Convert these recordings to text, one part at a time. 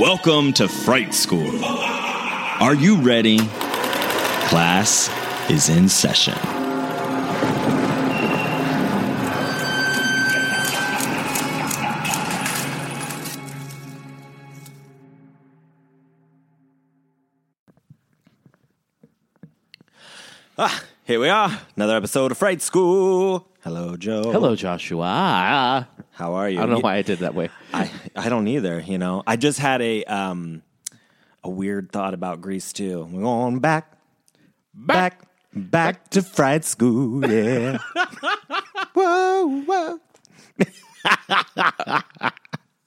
Welcome to Fright School. Are you ready? Class is in session. Ah, here we are. Another episode of Fright School. Hello, Joe. Hello, Joshua. How are you? I don't know why I did that way. I, I don't either. You know, I just had a um a weird thought about Greece too. We're going back, back, back to fright school. Yeah. whoa, whoa.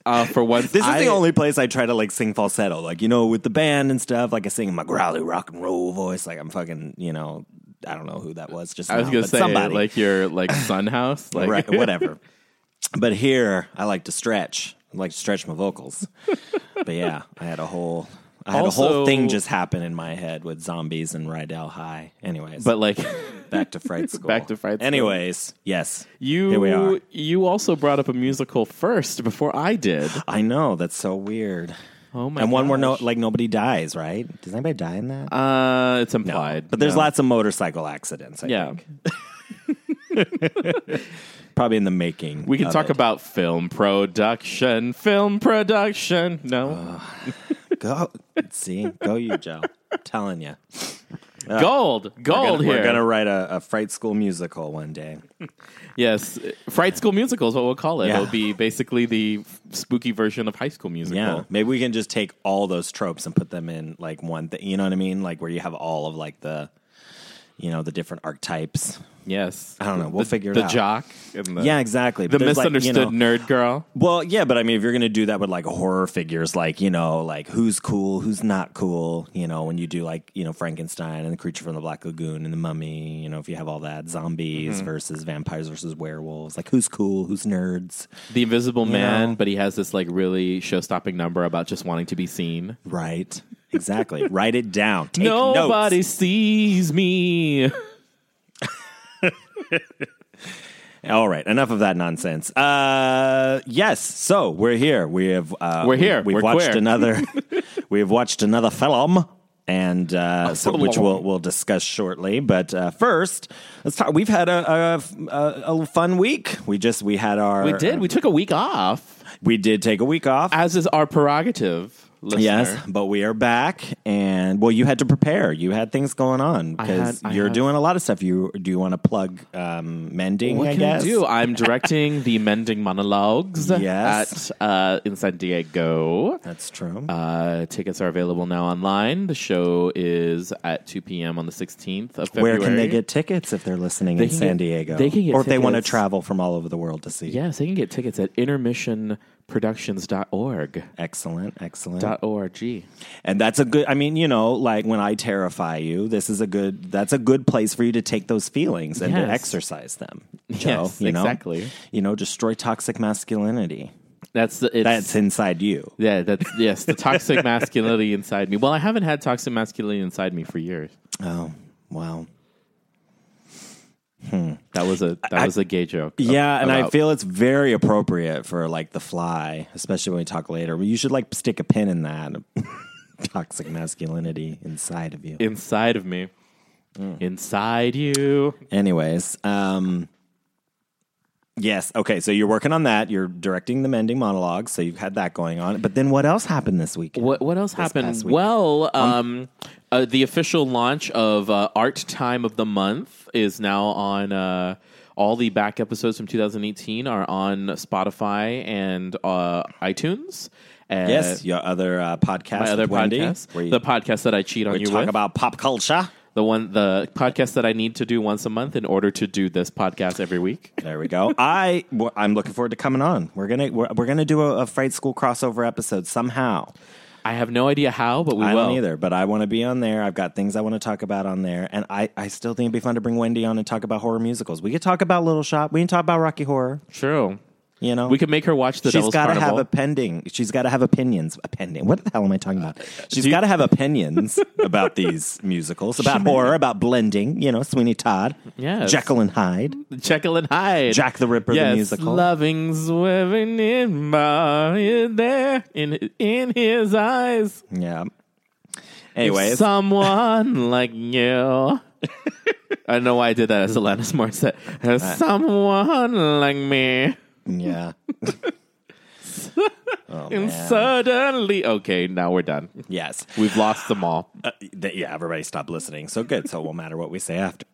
Uh, for once, This is I, the only place I try to like sing falsetto, like you know, with the band and stuff. Like I sing in my growly rock and roll voice, like I'm fucking, you know, I don't know who that was. Just I was now, gonna say somebody. like your like sun house, like right, whatever. But here, I like to stretch. I like to stretch my vocals. but yeah, I had a whole, I had a whole thing just happen in my head with zombies and Rydell High. Anyways, But like back to fright school. Back to fright school. Anyways, yes, you, Here we are. you also brought up a musical first before I did. I know that's so weird. Oh my! and one where no, like nobody dies, right? Does anybody die in that? uh, it's no, implied, but there's No. lots of motorcycle accidents. I Yeah, think. probably in the making. we can talk it. about film production. Film production. No, Go see, go you, Joe. I'm telling you. Uh, gold, We're gold gonna, here. we're gonna write a, a fright school musical one day. Yes, Fright School Musical is what we'll call it. Yeah. It'll be basically the spooky version of High School Musical. Yeah, maybe we can just take all those tropes and put them in like one thing. You know what I mean? Like where you have all of like the, you know, the different archetypes. Yes, I don't know. We'll the, figure it the out. The jock. And the, Yeah, exactly. the there's, like, you misunderstood know- nerd girl. Well, yeah, but I mean, if you're gonna do that with like horror figures, like you know, like who's cool, who's not cool, you know, when you do like you know Frankenstein and the creature from the Black Lagoon and the Mummy, you know, if you have all that zombies Mm-hmm. versus vampires versus werewolves, like who's cool, who's nerds, The Invisible Man, know. but he has this like really show-stopping number about just wanting to be seen. right? Exactly. Write it down. Take Nobody notes. sees me. All right, enough of that nonsense. Uh, yes, so we're here. We have uh, We're here. We, have watched queer. another. we have watched another film, and uh, so, which we'll we'll discuss shortly. But uh, first, let's talk. We've had a, a, a, a fun week. We just we had our We did. We took a week off, we did take a week off. as is our prerogative. Listener. Yes, but we are back, and well, you had to prepare. You had things going on because had- I you're doing a lot of stuff. You do you want to plug um, mending? What I can guess I do? I'm directing the Mending Monologues Yes. at uh, in San Diego. That's true. Uh, tickets are available now online. The show is at 2 p.m. on the 16th of February. Where can they get tickets if they're listening They in can San get- Diego? they can get or if they want to tickets. travel from all over the world to see. Yes, they can get tickets at intermissionproductions.org. Excellent, excellent. Dot .org. And that's a good I mean, you know, like when I terrify you, this is a good that's a good place for you to take those feelings and to exercise them. Joe, Yes, you know? exactly. You know, destroy toxic masculinity. That's the it's, That's inside you. yeah. That's yes. The toxic masculinity inside me. Well, I haven't had toxic masculinity inside me for years. Oh, wow. That was a that I- was a gay joke. Yeah, and I feel it's very appropriate for like the fly, especially when we talk later. You should like stick a pin in that toxic masculinity inside of you. inside of me, Mm. inside you. Anyways, um, yes, okay. So you're working on that. You're directing the mending monologue. So you've had that going on. But then what else happened this week? What what else happened? week? Well, um, uh, the official launch of uh, Art Time of the Month is now on. Uh, all the back episodes from 2018 are on Spotify and uh, iTunes. And Yes, your other uh, podcast, my other Wendy, podcast, you, the podcast that I cheat on you talk with, about pop culture. the one, the podcast that I need to do once a month in order to do this podcast every week. There we go. I I'm looking forward to coming on. We're gonna we're, we're gonna do a, a Fright School crossover episode somehow. I have no idea how, but we I will. don't either, but I want to be on there. I've got things I want to talk about on there, and I, I still think it'd be fun to bring Wendy on and talk about horror musicals. We could talk about Little Shop. We can talk about Rocky Horror. True. You know, We could make her watch the She's got to have a pending. She's got to have opinions. A pending. What the hell am I talking about? She's got to have opinions about these musicals, about horror, about blending. You know, Sweeney Todd, Yes. Jekyll and Hyde, Jekyll and Hyde. Jack the Ripper, yes, the musical. loving swimming in my there in in his eyes. Yeah. Anyways, someone like you. I don't know why I did that as Alanis Morissette. As someone like me, yeah. oh, and man. suddenly, okay, now we're done. yes. We've lost them all. Uh, th- yeah, everybody stopped listening. So good. So it won't matter what we say after.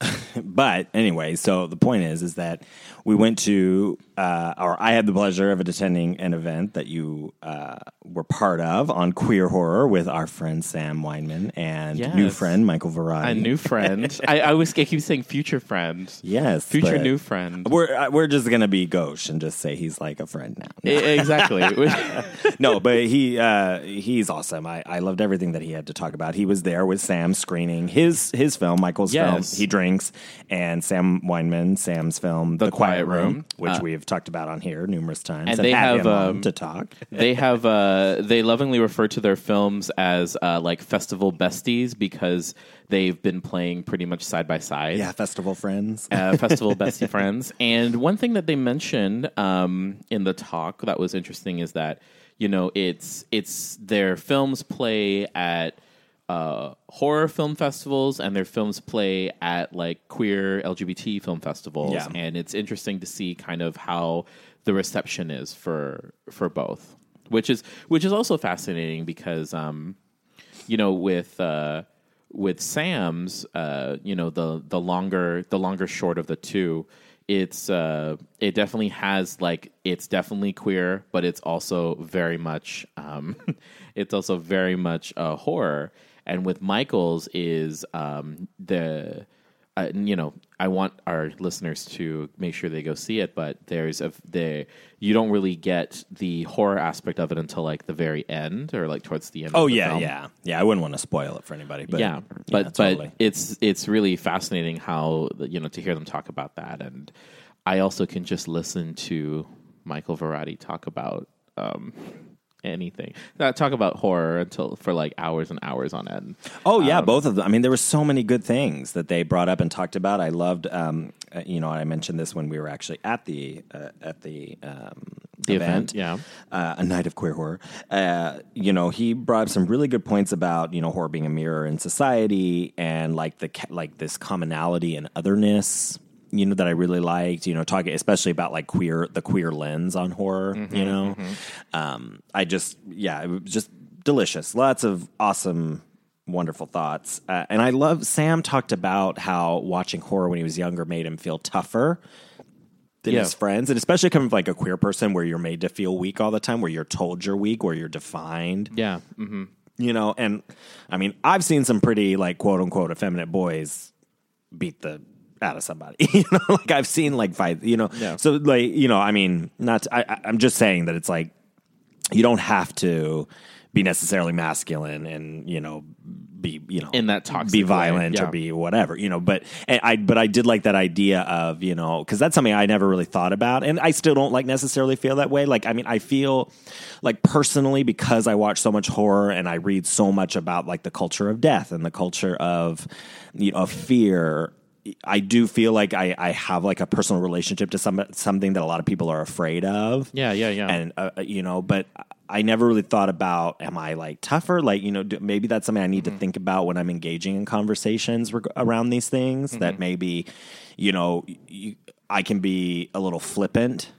but anyway, so the point is, is that we went to, uh, or I had the pleasure of attending an event that you uh, were part of on queer horror with our friend Sam Wineman and Yes. new friend Michael Varrati. A new friend. I, I always I keep saying future friend. yes, Future new friend. We're uh, we're just gonna be gauche and just say he's like a friend now. I- exactly. no, but he uh, he's awesome. I, I loved everything that he had to talk about. He was there with Sam screening his his film, Michael's Yes. film. He drinks, and Sam Wineman, Sam's film, The, Quiet Room. which Uh, we've talked about on here numerous times, and they have, um, to talk. they have uh, they lovingly refer to their films as uh, like festival besties because they've been playing pretty much side by side. Yeah, festival friends. uh, festival bestie friends. And one thing that they mentioned um, in the talk that was interesting is that you know it's it's their films play at uh, horror film festivals and their films play at like queer LGBT film festivals. Yeah. And it's interesting to see kind of how the reception is for for both, which is which is also fascinating because um, you know with uh, with Sam's uh, you know the the longer the longer short of the two it's uh it definitely has like it's definitely queer but it's also very much um it's also very much uh horror and with Michael's is um the uh, you know, I want our listeners to make sure they go see it, but there's a the you don't really get the horror aspect of it until like the very end or like towards the end. Oh of the yeah, film. yeah, yeah. I wouldn't want to spoil it for anybody, but yeah, but totally. but it's it's really fascinating how you know to hear them talk about that, and I also can just listen to Michael Varrati talk about um, anything, uh, talk about horror until for like hours and hours on end. Oh yeah, both of them. I mean, there were so many good things that they brought up and talked about. I loved, um, uh, you know, I mentioned this when we were actually at the uh, at the um, The event, yeah. uh, a night of queer horror. Uh, you know, he brought up some really good points about you know horror being a mirror in society and like the like this commonality and otherness. You know that I really liked. You know, talking especially about like queer the queer lens on horror. you know, um, I just yeah, it was just delicious. Lots of awesome wonderful thoughts. Uh, and I love Sam talked about how watching horror when he was younger made him feel tougher than Yeah. his friends, and especially coming from like a queer person where you're made to feel weak all the time, where you're told you're weak, where you're defined, Yeah, hmm you know. And I mean, I've seen some pretty like quote unquote effeminate boys beat the out of somebody. you know, like I've seen like fight. You know, Yeah. so like you know, I mean, not. I, I, I'm just saying that it's like you don't have to be necessarily masculine and you know be you know In that toxic be violent yeah. or be whatever you know but and I but I did like that idea of you know because that's something I never really thought about and I still don't like necessarily feel that way like I mean I feel like personally because I watch so much horror and I read so much about like the culture of death and the culture of you know of fear I do feel like I, I have like a personal relationship to some something that a lot of people are afraid of Yeah, yeah, yeah. and uh, you know but i never really thought about am i like tougher like you know do, maybe that's something i need Mm-hmm. to think about when i'm engaging in conversations reg- around these things Mm-hmm. that maybe you know you, i can be a little flippant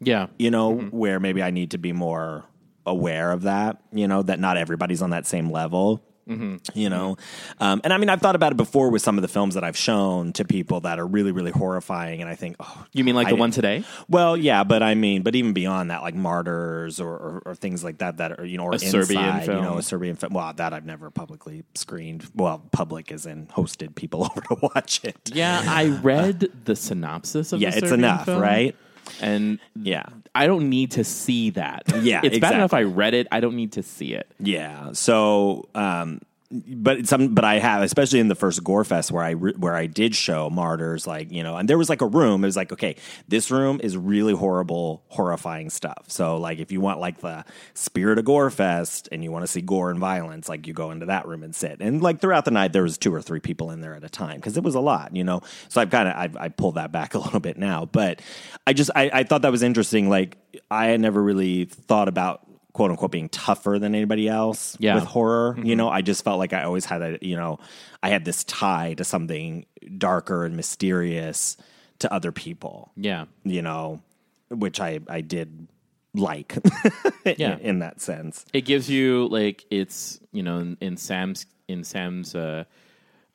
yeah, you know Mm-hmm. where maybe i need to be more aware of that you know that not everybody's on that same level Mm-hmm. You know, um, and I mean, I've thought about it before with some of the films that I've shown to people that are really, really horrifying, and I think, oh, You mean like I the didn't- one today? Well, yeah, but I mean, but even beyond that, like Martyrs or, or, or things like that, that are you know, or A Serbian Inside, you know, a Serbian film. Well, that I've never publicly screened. Well, public is in hosted people over to watch it. Yeah, I read the synopsis of Yeah, the it's enough, film, right? And Yeah. I don't need to see that. Yeah, it's bad enough. I read it. I don't need to see it. Yeah. So, um, but some, but I have, especially in the first Gore Fest where I re- where I did show martyrs, like you know, and there was like a room. It was like, okay, this room is really horrible, horrifying stuff. So, like, if you want like the spirit of Gore Fest and you want to see gore and violence, like you go into that room and sit. And like throughout the night, there was two or three people in there at a time because it was a lot, you know. So I've kind of I, I pulled that back a little bit now, but I just I, I thought that was interesting. Like I had never really thought about quote unquote being tougher than anybody else Yeah. with horror. You know, I just felt like I always had a, you know, I had this tie to something darker and mysterious to other people, Yeah, you know, which I, I did like Yeah. in that sense. it gives you like it's you know in, in Sam's in Sam's uh,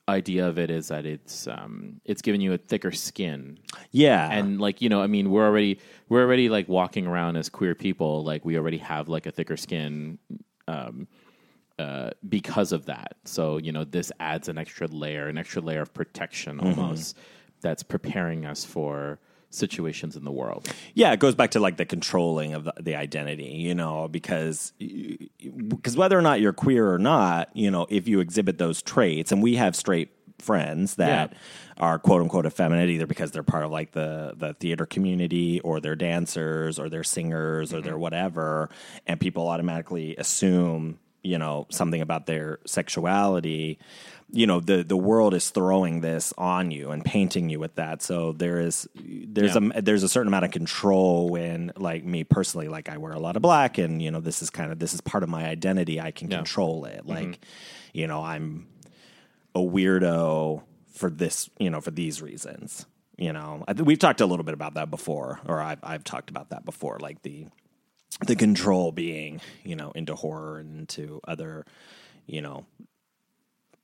idea of it is that it's um it's giving you a thicker skin. Yeah. and like you know i mean we're already we're already like walking around as queer people. Like we already have like a thicker skin um uh because of that. So you know this adds an extra layer an extra layer of protection almost that's preparing us for situations in the world Yeah, it goes back to like the controlling of the, the identity, you know, because because whether or not you're queer or not, you know, if you exhibit those traits, and we have straight friends that Yeah. are quote unquote effeminate either because they're part of like the the theater community or they're dancers or they're singers or they're mm-hmm. whatever, and people automatically assume you know something about their sexuality you know the the world is throwing this on you and painting you with that. So there is there's Yeah. a there's a certain amount of control when like me personally like I wear a lot of black and you know this is kind of this is part of my identity. I can Yeah. control it. Mm-hmm. Like you know I'm a weirdo for this you know for these reasons you know. I, th- we've talked a little bit about that before or I've I've talked about that before like the the control being you know into horror and into other you know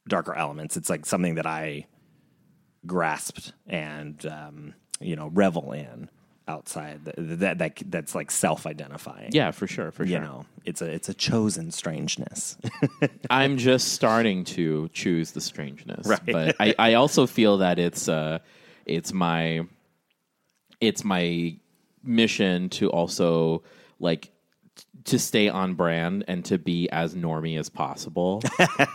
darker elements. It's like something that i grasped and um you know revel in outside th- that that that's like self-identifying. Yeah for sure for you sure. know it's a it's a chosen strangeness. I'm just starting to choose the strangeness, Right. but I, I also feel that it's uh, it's my it's my mission to also like to stay on brand and to be as normy as possible.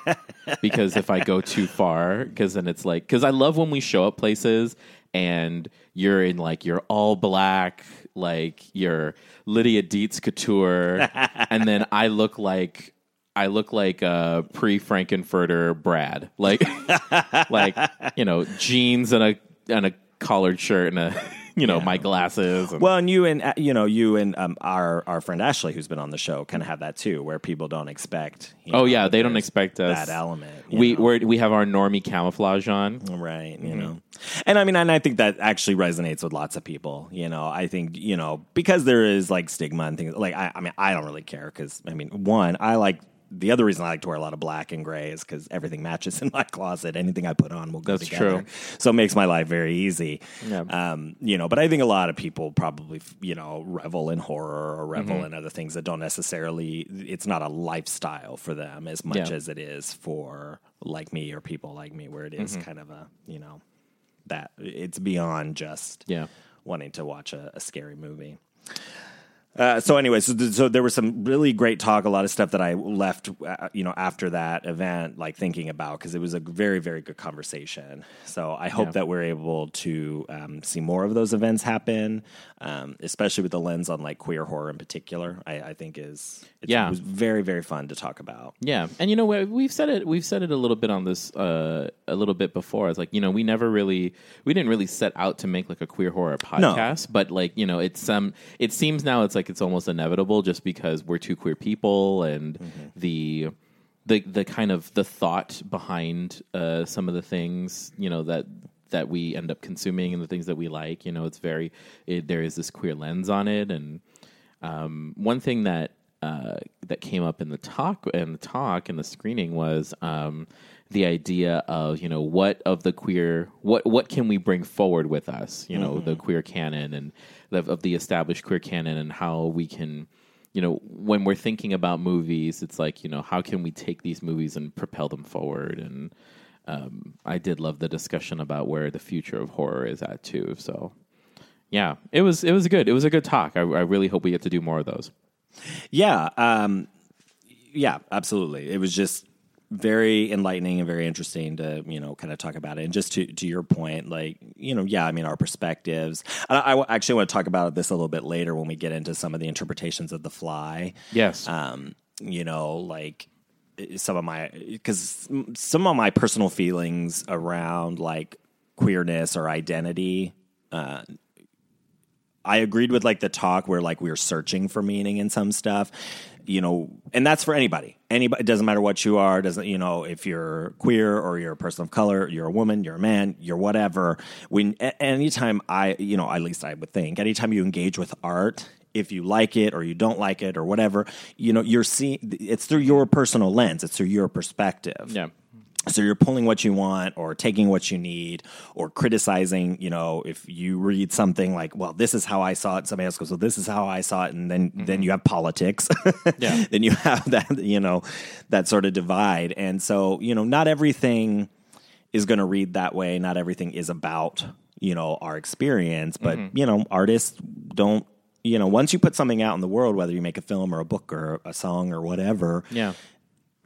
because if I go too far, because then it's like because I love when we show up places and you're in like you're all black, like you're Lydia Deetz couture, and then I look like I look like uh, a pre Frank-N-Furter Brad, like like you know jeans and a and a collared shirt and a you know my glasses. And, Well, and you and uh, you know you and um, our our friend Ashley, who's been on the show, kind of have that too, where people don't expect. you oh know, yeah, they don't expect us that element. We we're, we have our normie camouflage on. right, you Mm-hmm. know, and I mean, and I think that actually resonates with lots of people. You know, I think you know because there is like stigma and things. Like I, I mean, I don't really care because I mean, one, I like. The other reason I like to wear a lot of black and gray is because everything matches in my closet. Anything I put on will go That's together. true. So it makes my life very easy. Yeah. Um, you know, but I think a lot of people probably, you know, revel in horror or revel Mm-hmm. in other things that don't necessarily, it's not a lifestyle for them as much Yeah. as it is for like me or people like me, where it is Mm-hmm. kind of a, you know, that it's beyond just Yeah. wanting to watch a, a scary movie. Uh, so anyway, so, th- so there was some really great talk, a lot of stuff that I left, uh, you know, after that event, like thinking about because it was a very, very good conversation. So I hope Yeah. that we're able to um, see more of those events happen, um, especially with the lens on like queer horror in particular. I, I think is it's, Yeah. it was very, very fun to talk about. Yeah, and you know we- we've said it. We've said it a little bit on this uh, a little bit before. It's like you know we never really we didn't really set out to make like a queer horror podcast, but like you know it's um it seems now it's like it's almost inevitable just because we're two queer people and the the the kind of the thought behind uh, some of the things you know that that we end up consuming and the things that we like. You know, it's very it, there is this queer lens on it, and um, one thing that uh, that came up in the talk and the talk and the screening was um, the idea of you know what of the queer what what can we bring forward with us? You know the queer canon and the, of the established queer canon and how we can you know when we're thinking about movies it's like you know how can we take these movies and propel them forward? And um, I did love the discussion about where the future of horror is at too. So yeah it was it was good. It was a good talk. I, I really hope we get to do more of those. Yeah, um, yeah, absolutely. It was just very enlightening and very interesting to you know kind of talk about it. And just to to your point, like you know, yeah, I mean our perspectives. I, I actually want to talk about this a little bit later when we get into some of the interpretations of the fly. yes Um, you know, like some of my because some of my personal feelings around like queerness or identity uh, I agreed with like the talk where like we were searching for meaning in some stuff, you know, and that's for anybody. Anybody, it doesn't matter what you are. Doesn't you know if you're queer or you're a person of color, you're a woman, you're a man, you're whatever. When anytime I, you know, at least I would think, anytime you engage with art. If you like it or you don't like it or whatever, you know, you're seeing it's through your personal lens, it's through your perspective. yeah So you're pulling what you want or taking what you need or criticizing, you know, if you read something like, well, this is how I saw it, somebody else goes, well, this is how I saw it, and then then mm-hmm. you have politics. Yeah. then you have that, you know, that sort of divide. And so, you know, not everything is going to read that way. Not everything is about, you know, our experience, but mm-hmm. you know, artists don't you know, once you put something out in the world, whether you make a film or a book or a song or whatever, yeah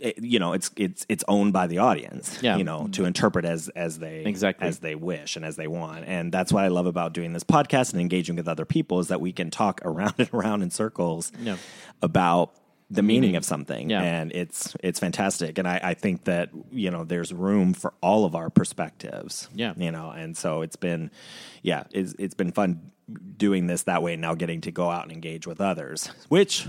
it, you know it's it's it's owned by the audience Yeah. you know to mm-hmm. interpret as as they Exactly. as they wish and as they want and that's what i love about doing this podcast and engaging with other people is that we can talk around and around in circles Yeah. about the mm-hmm. meaning of something Yeah. and it's it's fantastic and I, I think that you know there's room for all of our perspectives Yeah. you know and so it's been yeah it's, it's been fun doing this that way and now getting to go out and engage with others which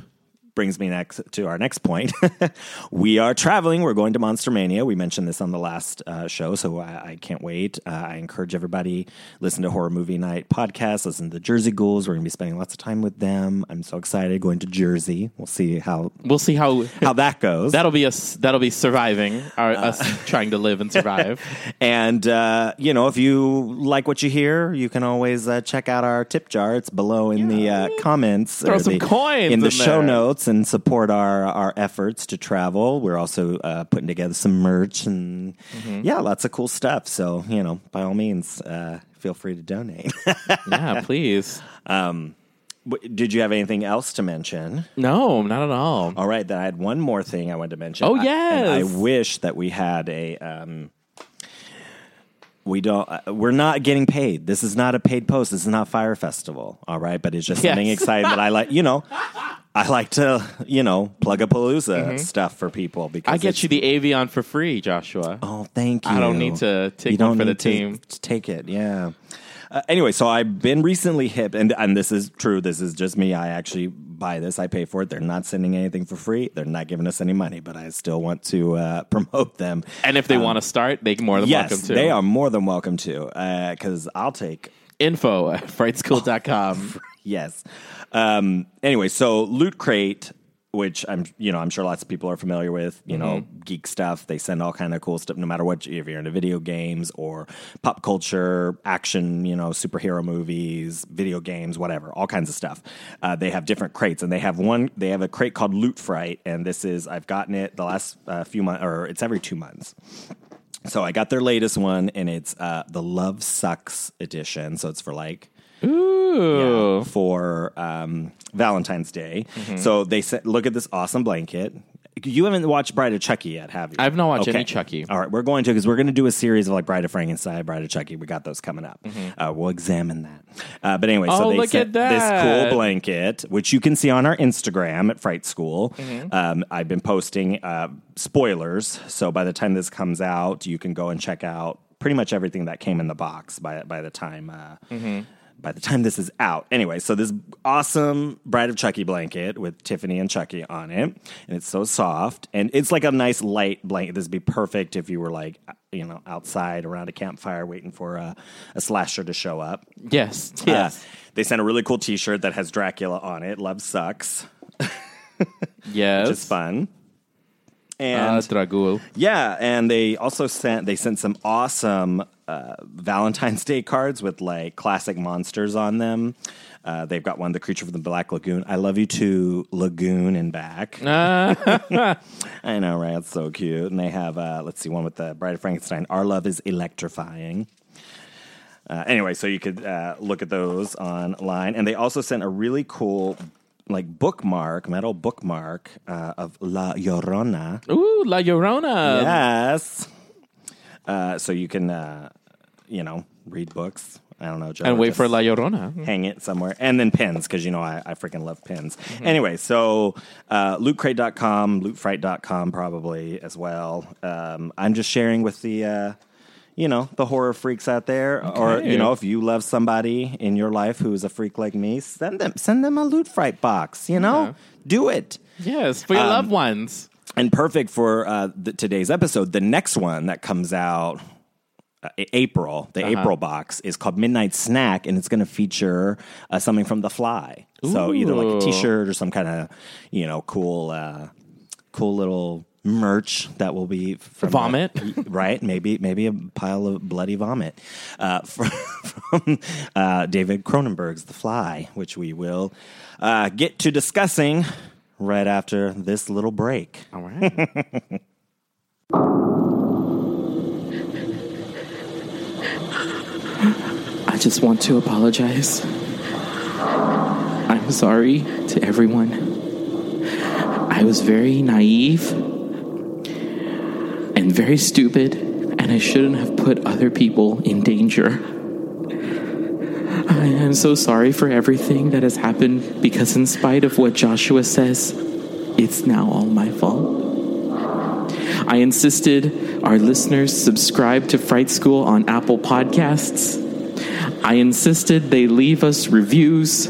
brings me next to our next point. we are traveling. We're going to Monster Mania. We mentioned this on the last uh, show, so I, I can't wait. Uh, I encourage everybody listen to Horror Movie Night podcast. Listen to the Jersey Ghouls. We're going to be spending lots of time with them. I'm so excited going to Jersey. We'll see how we'll see how how that goes. that'll be us that'll be surviving our, us trying to live and survive And uh, you know, if you like what you hear, you can always uh, check out our tip jar. It's below in the uh, comments, Throw or some the- coins in the in show there. Notes, and support our our efforts to travel. We're also uh, putting together some merch and Mm-hmm. yeah, lots of cool stuff. So you know, by all means, uh, feel free to donate. yeah please W- Did you have anything else to mention? no not at all All right, then I had one more thing I wanted to mention. Oh, I- and I, wish that we had a. Um, we don't. Uh, we're not getting paid. This is not a paid post. This is not Fyre Festival. All right, but it's just something Yes. exciting that I like. You know, I like to you know plug a palooza stuff for people because Mm-hmm. I get you the Avion for free, Joshua. Oh, thank you. I don't need to take you don't for the need to team. take it, yeah. Uh, anyway, so I've been recently hip, and and this is true. This is just me. I actually buy this. I pay for it. They're not sending anything for free. They're not giving us any money, but I still want to uh, promote them. And if they want to start, they more than Um, yes, welcome to. they are more than welcome to, because I'll take Info at frightschool.com. Yes. Um, anyway, so Loot Crate, which I'm, you know, I'm sure lots of people are familiar with. You know, Mm-hmm. geek stuff. They send all kind of cool stuff, no matter what. If you're into video games or pop culture, action, you know, superhero movies, video games, whatever, all kinds of stuff. Uh, they have different crates, and they have one. They have a crate called Loot Fright, and this is I've gotten it the last uh, few months, or it's every two months. So I got their latest one, and it's uh, the Love Sucks edition. So it's for like Ooh. for um, Valentine's Day. Mm-hmm. So they said, "Look at this awesome blanket." You haven't watched Bride of Chucky yet, have you? I've not watched any Chucky. All right, we're going to because we're going to do a series of like Bride of Frankenstein, Bride of Chucky. We got those coming up. Uh, we'll examine that. Uh, but anyway, so Mm-hmm. Oh, they look sent at this cool blanket, which you can see on our Instagram at Fright School. Mm-hmm. Um, I've been posting uh, spoilers, so by the time this comes out, you can go and check out pretty much everything that came in the box by by the time. Uh, Mm-hmm. By the time this is out. Anyway, so this awesome Bride of Chucky blanket with Tiffany and Chucky on it, and it's so soft, and it's like a nice light blanket. This would be perfect if you were like, you know, outside around a campfire waiting for a, a slasher to show up. Yes. Yes. Uh, they sent a really cool T-shirt that has Dracula on it. Love sucks. Yes. which is fun. Uh, And Dragul. yeah, and they also sent they sent some awesome uh, Valentine's Day cards with like classic monsters on them. Uh, they've got one, the creature from the Black Lagoon. I love you too, Lagoon and back. I know, right? It's so cute. And they have, uh, let's see, one with the Bride of Frankenstein. Our love is electrifying. Uh, anyway, so you could uh, look at those online, and they also sent a really cool, like bookmark, metal bookmark uh, of La Llorona. Ooh, La Llorona. Yes. Uh, so you can, uh, you know, read books. I don't know, Joe, And wait for La Llorona. hang it somewhere, and then pins because you know I, I freaking love pins. Anyway, so uh, lootcrate.com, lootfright.com probably as well. Um, I'm just sharing with the. You know the horror freaks out there, or you know if you love somebody in your life who is a freak like me, send them send them a loot fright box. You know, Yeah. do it Yes, for your Um, loved ones. and perfect for uh, the, today's episode. The next one that comes out uh, April, the April box is called Midnight Snack, and it's going to feature uh, something from The Fly. So either like a Ooh. T-shirt or some kind of you know cool, uh, cool little merch that will be from Vomit? right? Maybe maybe a pile of bloody vomit uh, from, from uh, David Cronenberg's The Fly, which we will uh, get to discussing right after this little break. All right. I just want to apologize. I'm sorry to everyone. I was very naive and very stupid, and I shouldn't have put other people in danger. I am so sorry for everything that has happened because, in spite of what Joshua says, it's now all my fault. I insisted our listeners subscribe to Fright School on Apple Podcasts. I insisted they leave us reviews.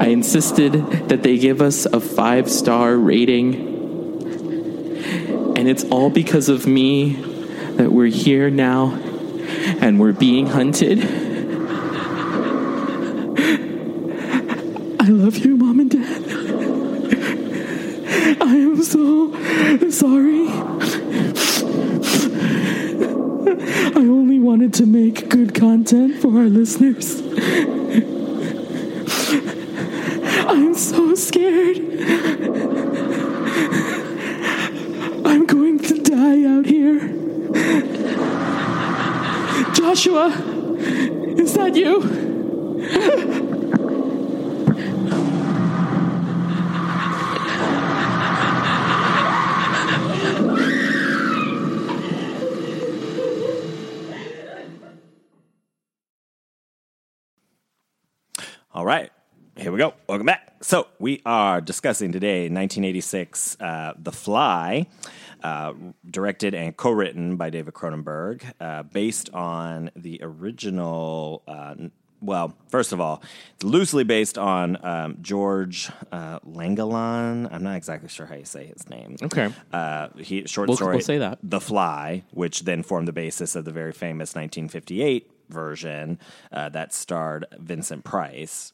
I insisted that they give us a five star rating. And it's all because of me that we're here now and we're being hunted. I love you, Mom and Dad. I am so sorry. I only wanted to make good content for our listeners. I'm so scared. I'm going to die out here. Joshua, is that you? All right, here we go. Welcome back. So we are discussing today 1986, uh, The Fly, uh, directed and co-written by David Cronenberg, uh, based on the original. Uh, well, first of all, it's loosely based on um, George uh, Langelaan. I'm not exactly sure how you say his name. Okay. Uh, he short We'll- story. we'll say that. The Fly, which then formed the basis of the very famous 1958 version uh, that starred Vincent Price.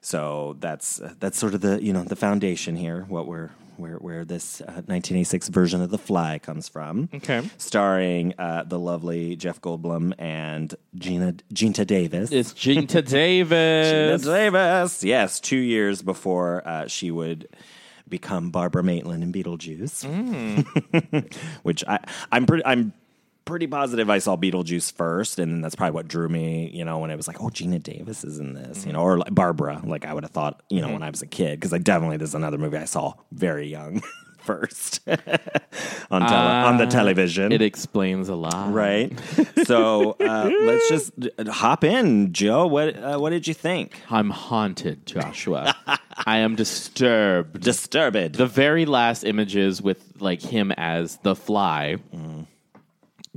So that's that's sort of the you know the foundation here. What we're where where this uh, 1986 version of The Fly comes from. Okay. starring uh, the lovely Jeff Goldblum and Geena Ginta Davis. It's Geena Davis. Geena Davis. Yes, two years before uh, she would become Barbara Maitland in Beetlejuice, which I I'm pretty I'm pretty positive I saw Beetlejuice first, and that's probably what drew me. You know, when it was like, oh, Geena Davis is in this, you know, or like Barbara, like I would have thought, you know, when I was a kid, because I definitely this is another movie I saw very young first on tele- on the television. It explains a lot. Right, so uh, let's just uh, hop in, Joe. What uh, what did you think? I'm haunted, Joshua. I am disturbed. Disturbed. the very last images with like him as the fly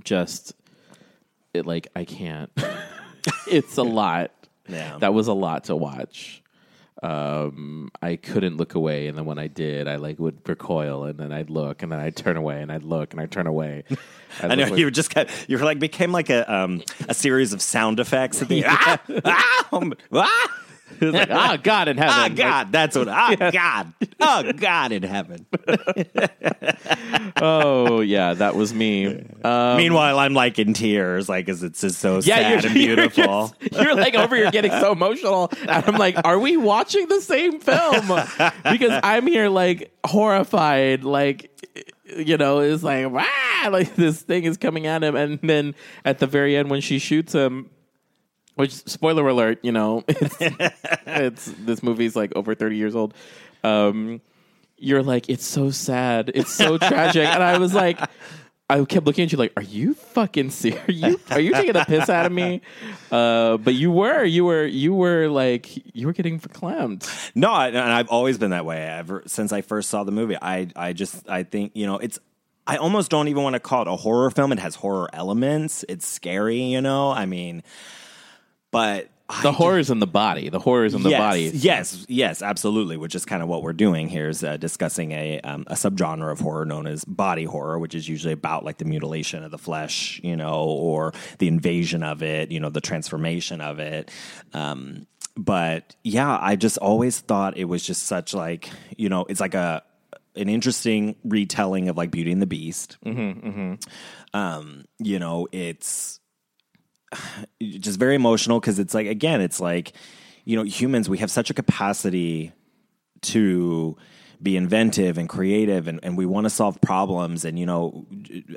just it like i can't. It's a lot. Yeah. that was a lot to watch. Um i couldn't look away and then when i did i like would recoil and then i'd look and then i'd turn away and i'd look and i'd turn away. I know like- you were just kind you were like became like a um a series of sound effects at the ah, ah, um, ah. It's like, ah, God in heaven. Ah, God, that's what. Ah, God. Oh, God in heaven. oh, yeah, that was me. Uh, Meanwhile, I'm like in tears, like, because it's just so yeah, sad you're, and beautiful. You're, just- you're like over here getting so emotional. And I'm like, are we watching the same film? Because I'm here like horrified, like you know, it's like wow, like this thing is coming at him, and then at the very end when she shoots him. Which spoiler alert, you know, it's, it's this movie's like over thirty years old. Um, you're like, it's so sad, it's so tragic, and I was like, I kept looking at you like, are you fucking serious? Are you, are you taking the piss out of me? Uh, but you were, you were, you were like, you were getting verklempt. No, I, and I've always been that way ever since I first saw the movie. I I just I think you know it's. I almost don't even want to call it a horror film. It has horror elements. It's scary, you know. I mean, but The horror's in the body. The horror's in the yes, body. Yes, yes, absolutely. Which is kind of what we're doing here is uh, discussing a um, a subgenre of horror known as body horror, which is usually about like the mutilation of the flesh, you know, or the invasion of it, you know, the transformation of it. Um, but yeah, I just always thought it was just such like you know, it's like a an interesting retelling of like Beauty and the Beast. Um, you know, it's just very emotional because it's like again it's like you know humans we have such a capacity to be inventive and creative and, and we want to solve problems and you know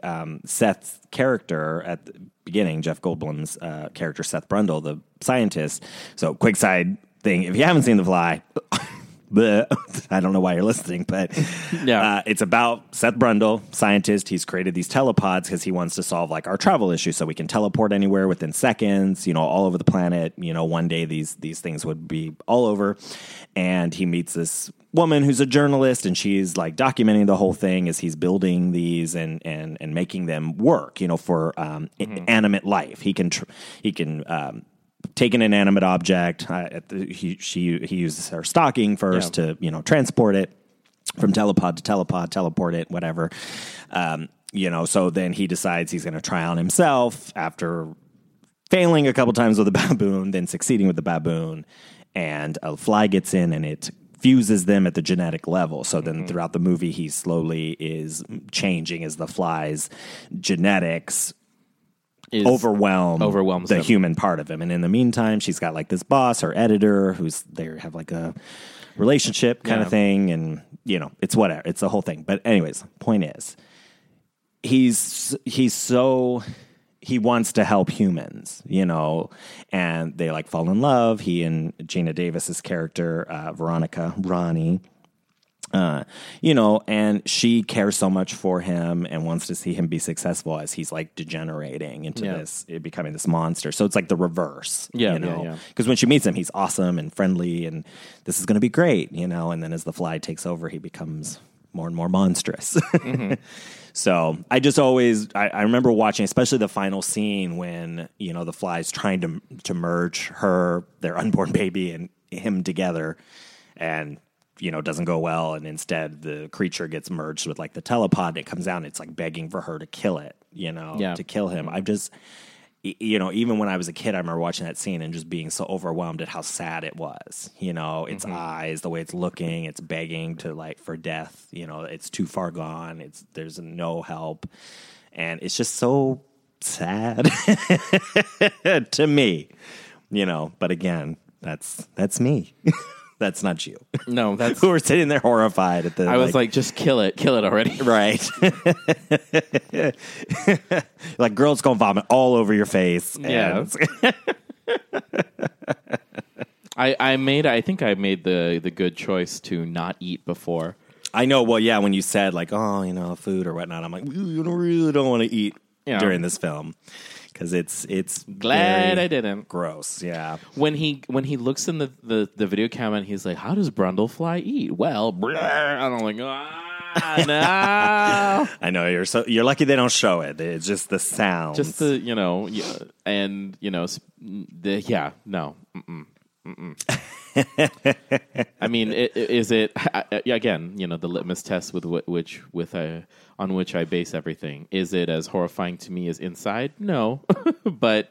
um, seth's character at the beginning jeff goldblum's uh, character seth brundle the scientist so quick side thing if you haven't seen the fly bleh, i don't know why you're listening but Yeah. uh, it's about Seth Brundle, scientist. He's created these telepods because he wants to solve like our travel issue, so we can teleport anywhere within seconds. You know, all over the planet. You know, one day these these things would be all over. And he meets this woman who's a journalist, and she's like documenting the whole thing as he's building these and and and making them work. You know, for um, i- animate life. He can tr- he can. Um, take an inanimate object. The, he she he uses her stocking first Yeah. to you know transport it from telepod to telepod, teleport it, whatever. Um, you know, so then he decides he's going to try on himself after failing a couple times with the baboon, then succeeding with the baboon, and a fly gets in and it fuses them at the genetic level. So then throughout the movie, he slowly is changing as the fly's genetics overwhelm overwhelms the him. human part of him. And in the meantime, she's got like this boss, her editor, who's they have like a relationship kind Yeah. of thing, and you know, it's whatever. It's the whole thing. But anyways, point is, he's he's so he wants to help humans, you know, and they like fall in love. He and Geena Davis's character, uh, Veronica Ronnie, uh, you know, and she cares so much for him and wants to see him be successful as he's like degenerating into Yeah. this, it becoming this monster. So it's like the reverse, Yeah, you know, yeah, yeah. because when she meets him, he's awesome and friendly, and this is going to be great, you know. And then as the fly takes over, he becomes more and more monstrous. Mm-hmm. So I just always I, I remember watching, especially the final scene when you know the fly's trying to to merge her their unborn baby and him together, and you know it doesn't go well, and instead the creature gets merged with like the telepod. And it comes out, and it's like begging for her to kill it, you know, Yeah. to kill him. I've just you know, even when I was a kid, I remember watching that scene and just being so overwhelmed at how sad it was. You know, its mm-hmm. eyes, the way it's looking, it's begging to like for death. You know, it's too far gone. It's there's no help, and it's just so sad to me. You know, but again, that's that's me. that's not you. No, that's. Who are sitting there horrified at the. I was like, just kill it, kill it already. Right. like girls gonna vomit all over your face. Yeah. I, I made. I think I made the the good choice to not eat before. I know. Well, yeah. When you said like, oh, you know, food or whatnot, I'm like, you don't really don't want to eat Yeah. during this film because it's it's Glad I didn't. Gross. Yeah. When he when he looks in the, the, the video camera and he's like, "How does Brundlefly eat?" Well, and I'm like, ah, no. I know you're so you're lucky they don't show it. It's just the sound. Just the you know, yeah, and you know, the yeah, no. Mm-mm. I mean, is it again? You know, the litmus test with which with a on which I base everything. Is it as horrifying to me as Inside? No, but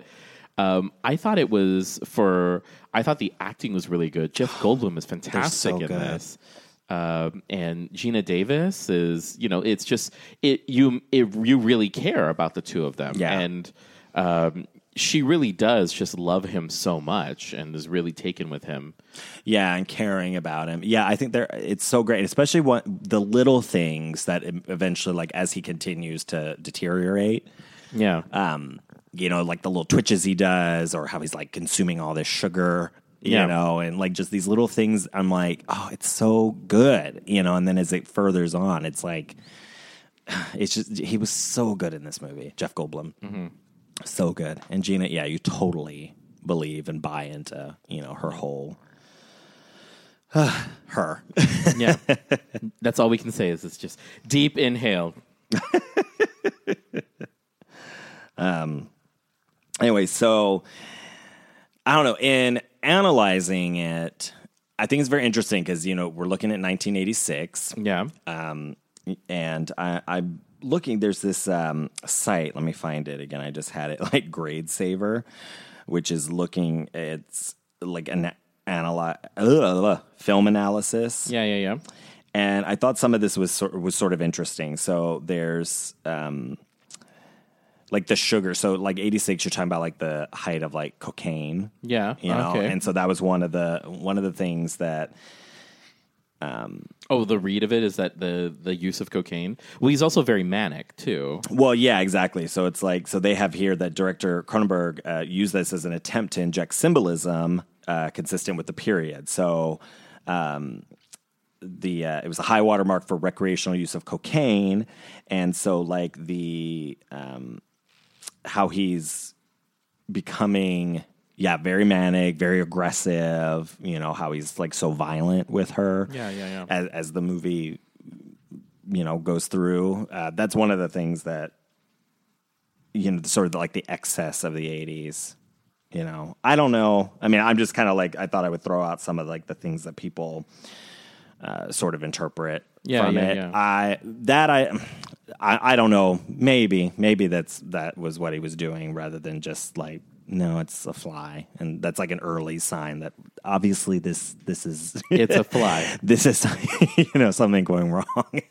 Um, I thought it was for. I thought the acting was really good. Jeff Goldblum is fantastic so in good. this, um, and Geena Davis is. You know, it's just it. You it, you really care about the two of them, Yeah. and um, she really does just love him so much and is really taken with him. Yeah, and caring about him. Yeah, I think they're it's so great, especially what the little things that eventually, like as he continues to deteriorate, Yeah, um, you know, like the little twitches he does, or how he's like consuming all this sugar, you Yeah. know, and like just these little things. I'm like, oh, it's so good, you know. And then as it furthers on, it's like, it's just he was so good in this movie, Jeff Goldblum, so good. And Geena, yeah, you totally believe and buy into, you know, her whole. her. yeah. That's all we can say is it's just deep inhale. um anyway, so I don't know. In analyzing it, I think it's very interesting because you know we're looking at 1986, Yeah. um, and I, I'm looking. There's this um, site. Let me find it again. I just had it like GradeSaver, which is looking. It's like an analyze film analysis. yeah. Yeah. Yeah. and I thought some of this was sort was sort of interesting. So there's um, like the sugar. So like eighty six, you're talking about like the height of like cocaine. Yeah. you know, okay. and so that was one of the one of the things that oh, the read of it is that the the use of cocaine. Well, he's also very manic too. Well, yeah, exactly. So it's like so they have here that director Cronenberg uh, used this as an attempt to inject symbolism uh, consistent with the period. So um, the uh, it was a high watermark for recreational use of cocaine, and so like the um, how he's becoming yeah very manic very aggressive you know how he's like so violent with her Yeah, yeah, yeah. as, as the movie you know goes through. Uh, that's one of the things that you know sort of like the excess of the 80s you know. I don't know. I mean i'm just kind of like i thought i would throw out some of like the things that people uh, sort of interpret Yeah, from yeah, it. yeah. i that I, I i don't know. Maybe maybe that's that was what he was doing rather than just like no it's a fly and that's like an early sign that obviously this this is It's a fly. this is you know something going wrong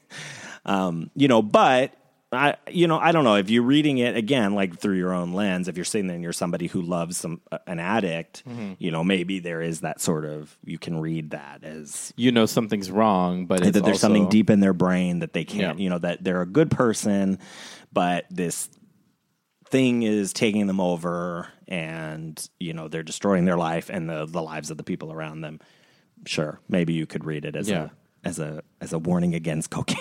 um you know but I, you know, I don't know if you're reading it again, like through your own lens. If you're saying that you're somebody who loves some an addict, Mm-hmm. you know, maybe there is that sort of you can read that as You know something's wrong, but it's that there's something deep in their brain that they can't, Yeah. you know, that they're a good person, but this thing is taking them over, and you know they're destroying their life and the the lives of the people around them. Sure, maybe you could read it as Yeah. a as a as a warning against cocaine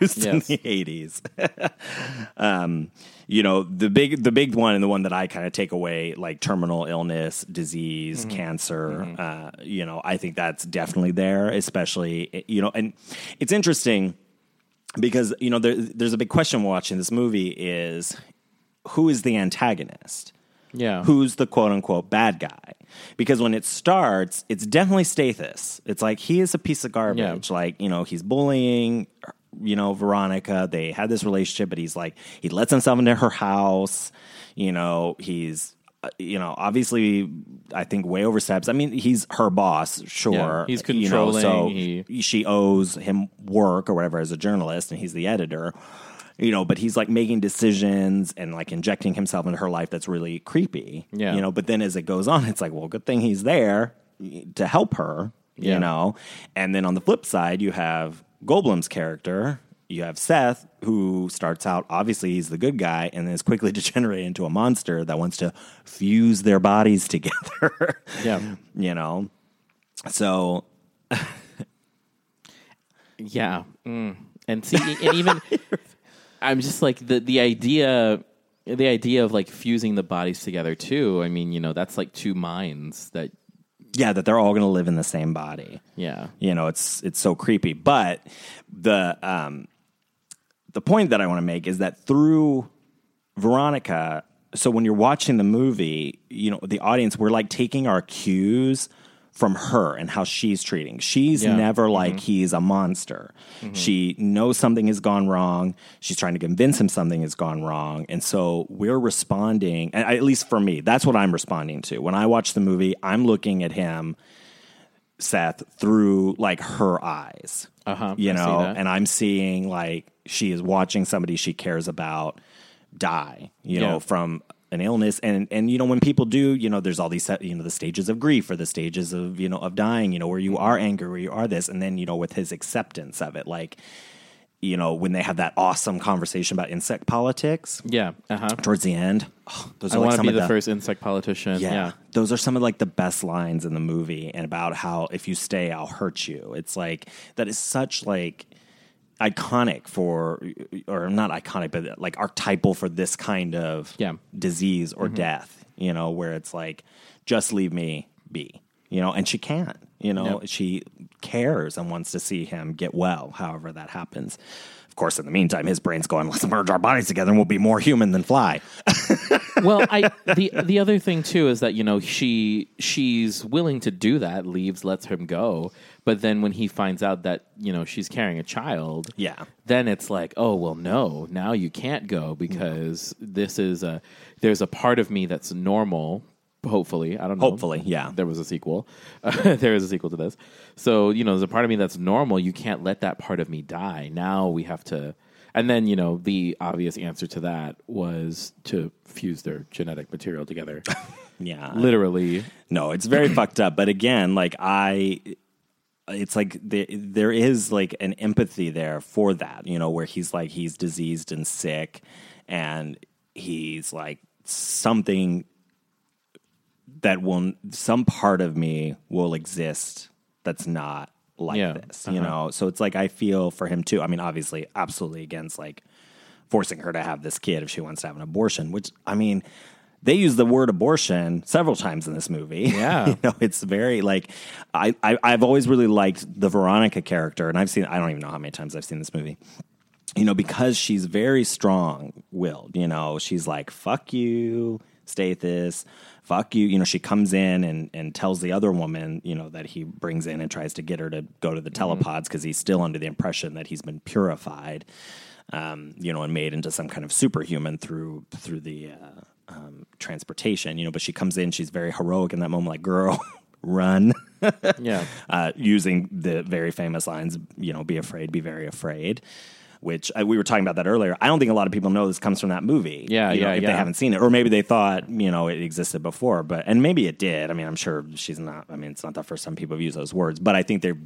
use in the eighties. um, you know the big the big one and the one that I kind of take away like terminal illness, disease, Mm-hmm. cancer. Uh, you know, I think that's definitely there, especially you know, and it's interesting because you know there, there's a big question watching this movie is who is the antagonist Yeah. who's the quote unquote bad guy. Because when it starts, it's definitely Stathis. It's like he is a piece of garbage. Like, you know, he's bullying, you know, Veronica. They had this relationship, but he's like, he lets himself into her house. You know, he's, uh, you know, obviously, I think way oversteps. I mean, he's her boss, sure. Yeah, he's you know, so controlling, he- she owes him work or whatever as a journalist, and he's the editor you know, but he's like making decisions and like injecting himself into her life that's really creepy. Yeah. You know, but then as it goes on, it's like, well, good thing he's there to help her, Yeah. you know. And then on the flip side, you have Goldblum's character. You have Seth, who starts out, obviously, he's the good guy, and then is quickly degenerated into a monster that wants to fuse their bodies together. Yeah. you know? So, Yeah, mm. and see, and even I'm just like the the idea, the idea of like fusing the bodies together too. I mean, you know, that's like two minds that. yeah, that they're all going to live in the same body. Yeah, you know it's it's so creepy but the um the point that i want to make is that through veronica so when you're watching the movie you know the audience we're like taking our cues from her and how she's treating. She's Yeah. never like he's a monster. She knows something has gone wrong. She's trying to convince him something has gone wrong. And so we're responding, at least for me, that's what I'm responding to. When I watch the movie, I'm looking at him, Seth, through like her eyes. Uh-huh, You I know, and I'm seeing like she is watching somebody she cares about die, you Yeah. know, from an illness and and you know when people do you know there's all these you know the stages of grief or the stages of you know of dying you know where you are angry where you are this and then you know with his acceptance of it like you know when they have that awesome conversation about insect politics Yeah. Uh huh. towards the end oh, those I are like to some be of the, the first insect politician. yeah. Yeah. Those are some of like the best lines in the movie and about how if you stay, I'll hurt you. It's like that is such like iconic for or not iconic, but like archetypal for this kind of Yeah. Mm-hmm. disease or death, you know, where it's like, just leave me be. You know, and she can't, you know, Yep. she cares and wants to see him get well, however that happens. Of course, in the meantime, his brain's going, let's merge our bodies together and we'll be more human than fly. well, I the the other thing too is that you know she she's willing to do that, leaves, lets him go, but then when he finds out that you know she's carrying a child, Yeah. then it's like, oh well, no, now you can't go because this is a there's a part of me that's normal. Hopefully, I don't know. Hopefully, yeah. There was a sequel. there is a sequel to this. So you know, there's a part of me that's normal. You can't let that part of me die. Now we have to. And then you know, the obvious answer to that was to fuse their genetic material together. Yeah. Literally, No, it's very fucked up. But again, like I, it's like there, there is like an empathy there for that, you know, where he's like he's diseased and sick, and he's like something that will some part of me will exist that's not like Yeah, this, you uh-huh. know. So it's like I feel for him too. I mean, obviously, absolutely against like forcing her to have this kid if she wants to have an abortion, which I mean, they use the word abortion several times in this movie. Yeah. you know, it's very like I, I I've always really liked the Veronica character, and I've seen I don't even know how many times I've seen this movie. You know, because she's very strong willed. You know, she's like, "Fuck you, Stathis." Fuck you. You know, she comes in and, and tells the other woman, you know, that he brings in and tries to get her to go to the telepods because he's still under the impression that he's been purified um, you know, and made into some kind of superhuman through through the uh, um, transportation, you know. But she comes in, she's very heroic in that moment, like "girl, run," yeah. uh, using the very famous lines, you know, "be afraid, be very afraid." Which uh, we were talking about that earlier. I don't think a lot of people know this comes from that movie. Yeah, you know, yeah, if they haven't seen it, or maybe they thought you know it existed before, but and maybe it did. I mean, I'm sure she's not. I mean, it's not the first time people have used those words, but I think they've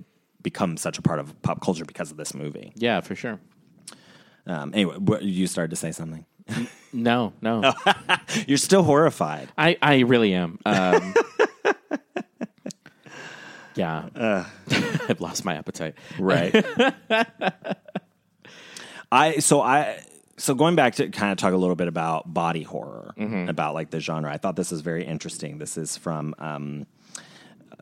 become such a part of pop culture because of this movie. Yeah, for sure. Um, anyway, you started to say something. No, no. You're still horrified. I, I really am. Um, yeah. I've lost my appetite. Right. I so I so going back to kind of talk a little bit about body horror, about like the genre. I thought this was very interesting. This is from um,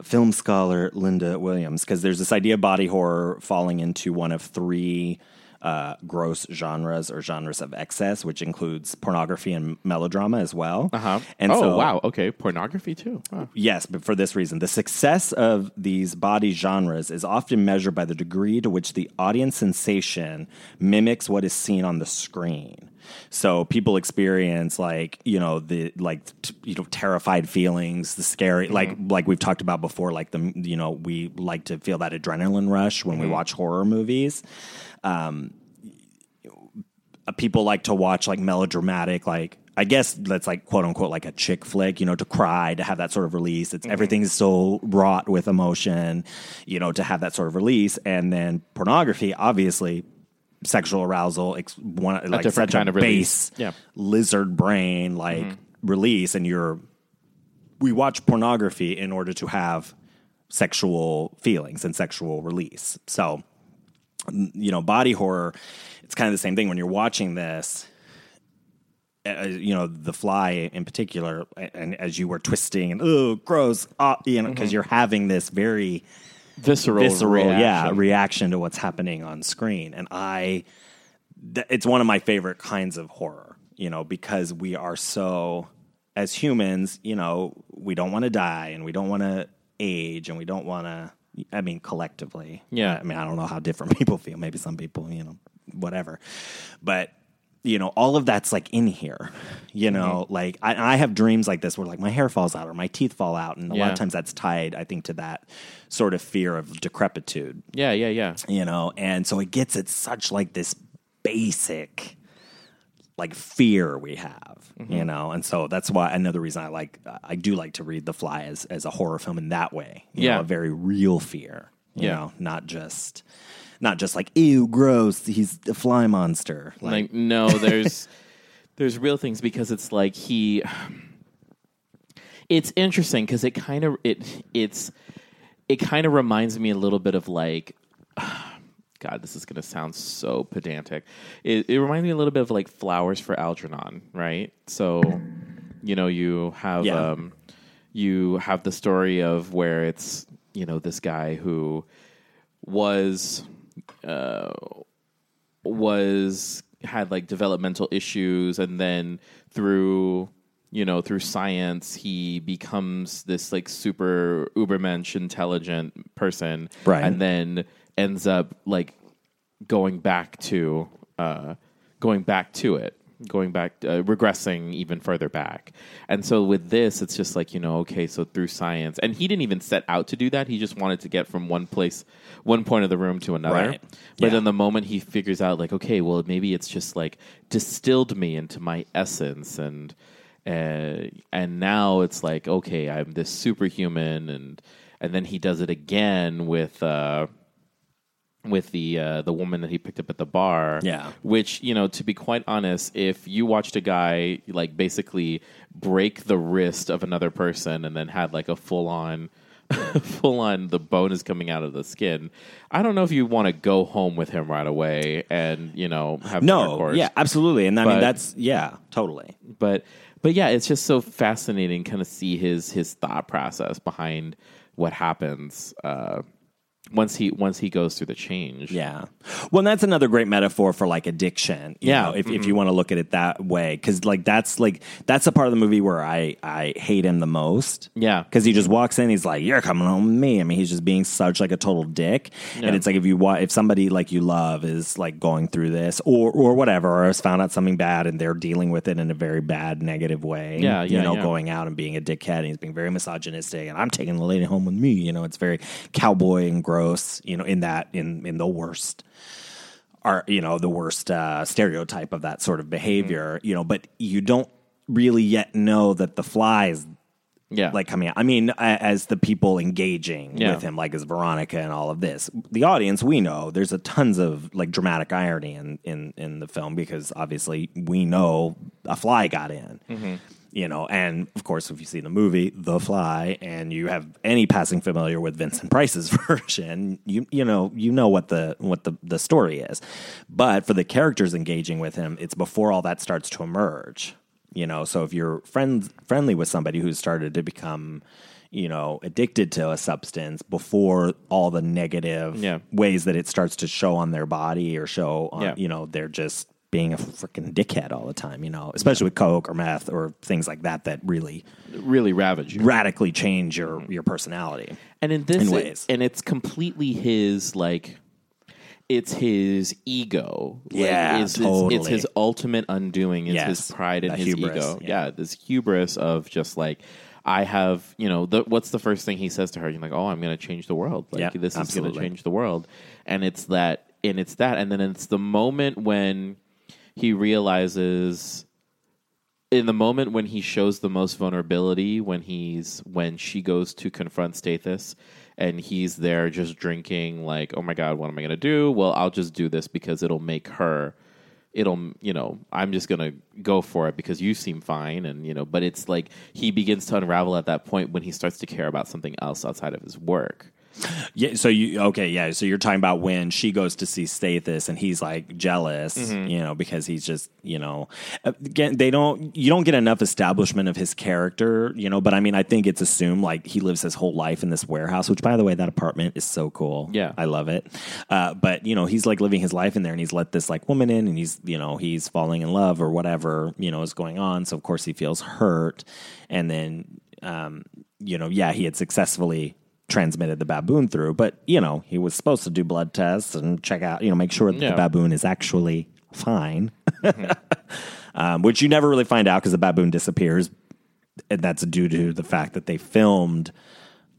film scholar Linda Williams because there's this idea of body horror falling into one of three uh, gross genres or genres of excess, which includes pornography and melodrama as well. Uh-huh. And oh, so, wow. Okay. Pornography, too. Wow. Yes, but for this reason. The success of these body genres is often measured by the degree to which the audience sensation mimics what is seen on the screen. So people experience like, you know, the like t- you know terrified feelings, the scary like like we've talked about before like the you know, we like to feel that adrenaline rush when we watch horror movies. Um people like to watch like melodramatic like i guess that's like quote unquote like a chick flick you know to cry to have that sort of release. It's everything's so wrought with emotion you know to have that sort of release. And then pornography obviously sexual arousal ex- one like different such kind a of release. base Yeah. lizard brain like release. And you're we watch pornography in order to have sexual feelings and sexual release. So you know, body horror, it's kind of the same thing when you're watching this. Uh, you know, The Fly in particular, and as you were twisting and oh, gross, uh, you know, because you're having this very Visceral. visceral, yeah, reaction. reaction to what's happening on screen, and I, th- it's one of my favorite kinds of horror. You know, because we are so as humans, you know, we don't want to die and we don't want to age and we don't want to I mean collectively. Yeah. I mean I don't know how different people feel. Maybe some people, you know, whatever. But you know, all of that's like in here. You know, Mm-hmm. like I, I have dreams like this where like my hair falls out or my teeth fall out, and a lot of times that's tied, I think, to that sort of fear of decrepitude Yeah, yeah, yeah. you know and so it gets at such like this basic like fear we have you mm-hmm. know and so that's why another reason i like i do like to read the fly as as a horror film in that way you Yeah. know, a very real fear you Yeah. know not just not just like ew gross he's a fly monster like, like no there's there's real things because it's like he it's interesting because it kind of it it's it kind of reminds me a little bit of like god this is going to sound so pedantic it, it reminds me a little bit of like flowers for algernon right so you know you have Yeah. um you have the story of where it's you know this guy who was uh, was had like developmental issues and then through you know through science he becomes this like super ubermensch intelligent person Right. and then ends up like going back to uh going back to it going back uh, regressing even further back and so with this it's just like you know okay so through science and he didn't even set out to do that he just wanted to get from one place one point of the room to another Right. but Yeah. then the moment he figures out like okay well maybe it's just like distilled me into my essence and uh, and now it's like okay i'm this superhuman and and then he does it again with uh with the uh, the woman that he picked up at the bar. Yeah. Which, you know, to be quite honest, if you watched a guy like basically break the wrist of another person and then had like a full on full on the bone is coming out of the skin, I don't know if you want to go home with him right away and, you know, have no intercourse. yeah absolutely and i mean that's yeah totally But but yeah, it's just so fascinating kind of see his his thought process behind what happens uh once he once he goes through the change. Yeah. Well, that's another great metaphor for like addiction. you Yeah. know, if, if mm-hmm. you want to look at it that way, because like that's like that's the part of the movie where I I hate him the most. Yeah. Because he just walks in, he's like, "You're coming home with me." I mean, he's just being such like a total dick. And it's like if you wa- if somebody like you love is like going through this or or whatever, or has found out something bad and they're dealing with it in a very bad negative way. Yeah, You yeah, know, yeah. going out and being a dickhead and he's being very misogynistic and I'm taking the lady home with me. You know, it's very cowboy and gross. You know, in that in in the worst are you know the worst uh, stereotype of that sort of behavior. You know, but you don't really yet know that the flies Yeah. like coming out. I mean, as the people engaging Yeah. with him, like as Veronica and all of this, the audience we know there's a tons of like dramatic irony in in in the film because obviously we know a fly got in. Mm-hmm. You know, and of course, if you see the movie The Fly, and you have any passing familiar with Vincent Price's version, you you know you know what the what the the story is. But for the characters engaging with him, it's before all that starts to emerge you know so if you're friends friendly with somebody who's started to become you know addicted to a substance before all the negative Yeah. ways that it starts to show on their body or show on Yeah. you know they're just being a freaking dickhead all the time you know especially with coke or meth or things like that that really really ravage you. radically change your your personality And in this in it- ways. and it's completely his like it's his ego. Like, Yeah, it's, it's- totally. it's, his ultimate undoing. It's Yes, his pride and that his hubris, ego. yeah. Yeah. this hubris of just like I have, you know, the, what's the first thing he says to her? You're like, oh, I'm going to change the world. Like Yeah, this is going to change the world, and it's that, and it's that, and then it's the moment when he realizes in the moment when he shows the most vulnerability when he's when she goes to confront Stathis and he's there just drinking like oh my god what am I going to do? Well I'll just do this because it'll make her it'll you know I'm just going to go for it because you seem fine. And you know but it's like he begins to unravel at that point when he starts to care about something else outside of his work Yeah. So you okay? Yeah. So you're talking about when she goes to see Stathis and he's like jealous, you know, because he's just you know, again they don't you don't get enough establishment of his character, you know. But I mean, I think it's assumed like he lives his whole life in this warehouse, which by the way, that apartment is so cool. Yeah. I love it. Uh, but you know, he's like living his life in there, and he's let this like woman in, and he's you know he's falling in love or whatever you know is going on. So of course he feels hurt, and then um, you know, yeah, he had successfully transmitted the baboon through. But you know, he was supposed to do blood tests and check out, you know, make sure that Yeah. the baboon is actually fine, um, which you never really find out because the baboon disappears, and that's due to the fact that they filmed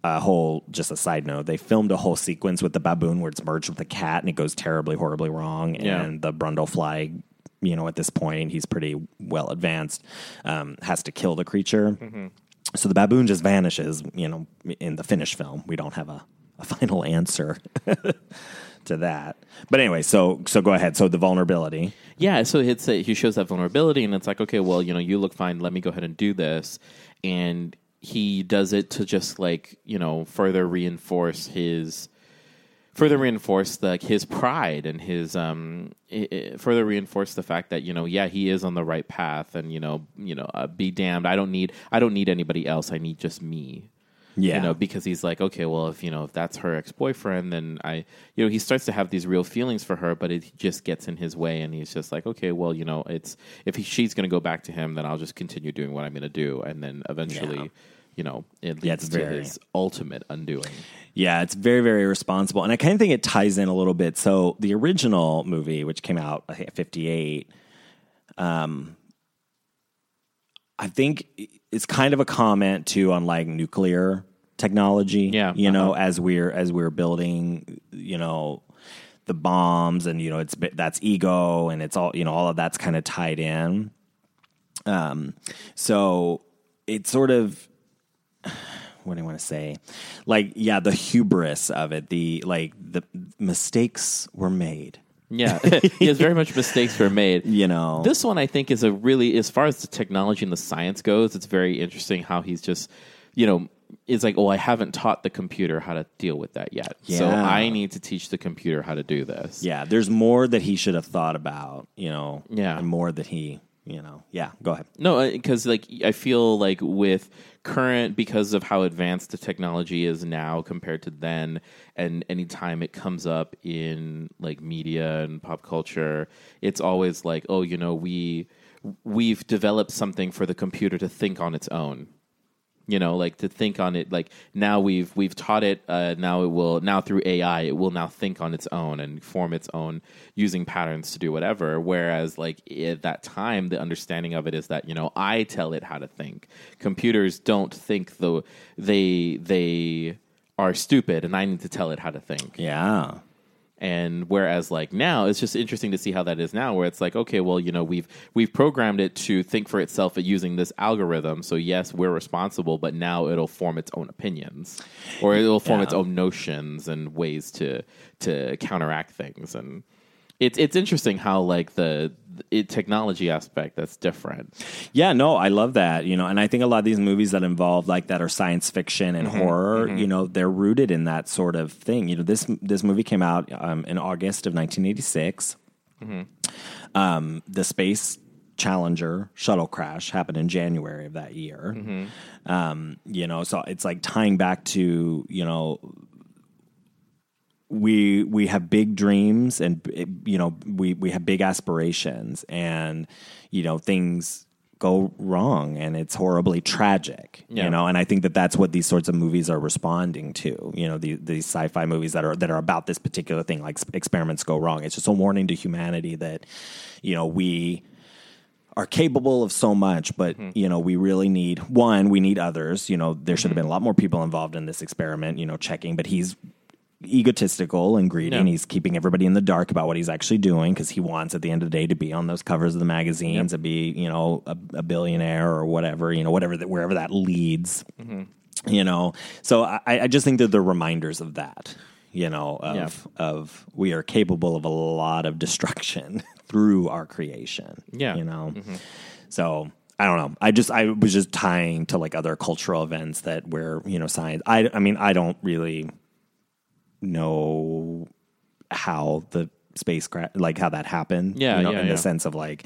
a whole. Just a side note, they filmed a whole sequence with the baboon where it's merged with the cat, and it goes terribly, horribly wrong, Yeah. and the Brundlefly. You know, at this point, he's pretty well advanced. Um, has to kill the creature. So the baboon just vanishes, you know, in the finished film. We don't have a, a final answer to that. But anyway, so so go ahead. So the vulnerability. Yeah, so it's a, he shows that vulnerability, and it's like, okay, well, you know, you look fine. Let me go ahead and do this, and he does it to just like you know further reinforce his further reinforce like his pride and his um i i further reinforce the fact that you know yeah he is on the right path and you know you know uh, be damned I don't need I don't need anybody else I need just me Yeah. you know because he's like okay well if you know if that's her ex-boyfriend then i you know he starts to have these real feelings for her but it just gets in his way and he's just like okay well you know it's if he, she's going to go back to him then i'll just continue doing what i'm going to do and then eventually Yeah. You know it leads Yeah, it's to very- his ultimate undoing Yeah, it's very, very responsible. And I kind of think it ties in a little bit. So the original movie, which came out, I think, 58, um, I think it's kind of a comment too on like nuclear technology. Yeah, You know, uh-huh. as we're, as we're building, you know, the bombs and, you know, it's, that's ego and it's all, you know, all of that's kind of tied in. Um, so it's sort of, what do I want to say? Like, yeah, the hubris of it, the like the mistakes were made. yeah yes very much mistakes were made You know, This one, I think, is a really, as far as the technology and the science goes, it's very interesting how he's just, you know, it's like, oh, I haven't taught the computer how to deal with that yet. So I need to teach the computer how to do this. yeah, there's more that he should have thought about. You know, Yeah. and more that he, you know, yeah. Go ahead. No, because like I feel like with current, because of how advanced the technology is now compared to then, and anytime it comes up in like media and pop culture, it's always like, oh, you know, we we've developed something for the computer to think on its own. You know, like to think on it. Like now we've we've taught it. Uh, now it will now through AI, it will now think on its own and form its own using patterns to do whatever. Whereas, like at that time, the understanding of it is that you know I tell it how to think. Computers don't think though they they are stupid, and I need to tell it how to think. Yeah, And whereas like now, it's just interesting to see how that is now, where it's like, okay, well, you know, we've we've programmed it to think for itself using this algorithm. So yes, we're responsible, but now it'll form its own opinions, or it'll form Yeah. its own notions and ways to to counteract things. And it's it's interesting how like the it, technology aspect that's different. yeah. No, I love that. You know, and I think a lot of these movies that involve like that are science fiction and horror. You know, they're rooted in that sort of thing. You know, this this movie came out um, in August of 1986. Um, the space Challenger shuttle crash happened in January of that year. Um, you know, so it's like tying back to you know we we have big dreams and you know we we have big aspirations and you know things go wrong and it's horribly tragic Yeah. you know and i think that that's what these sorts of movies are responding to you know the, these sci-fi movies that are that are about this particular thing like experiments go wrong it's just a warning to humanity that you know we are capable of so much, but mm-hmm. you know, we really need one, we need others. You know, there should have mm-hmm. been a lot more people involved in this experiment, you know, checking, but he's egotistical and greedy and he's keeping everybody in the dark about what he's actually doing because he wants at the end of the day to be on those covers of the magazines and be, you know, a, a billionaire or whatever, you know, whatever that wherever that leads. Mm-hmm. You know. So I, I just think that they're reminders of that. You know, of of we are capable of a lot of destruction through our creation. Yeah. You know. Mm-hmm. So I don't know. I just I was just tying to like other cultural events that where you know science. I I mean I don't really know how the spacecraft like how that happened. Yeah, you know, yeah, in yeah. the sense of like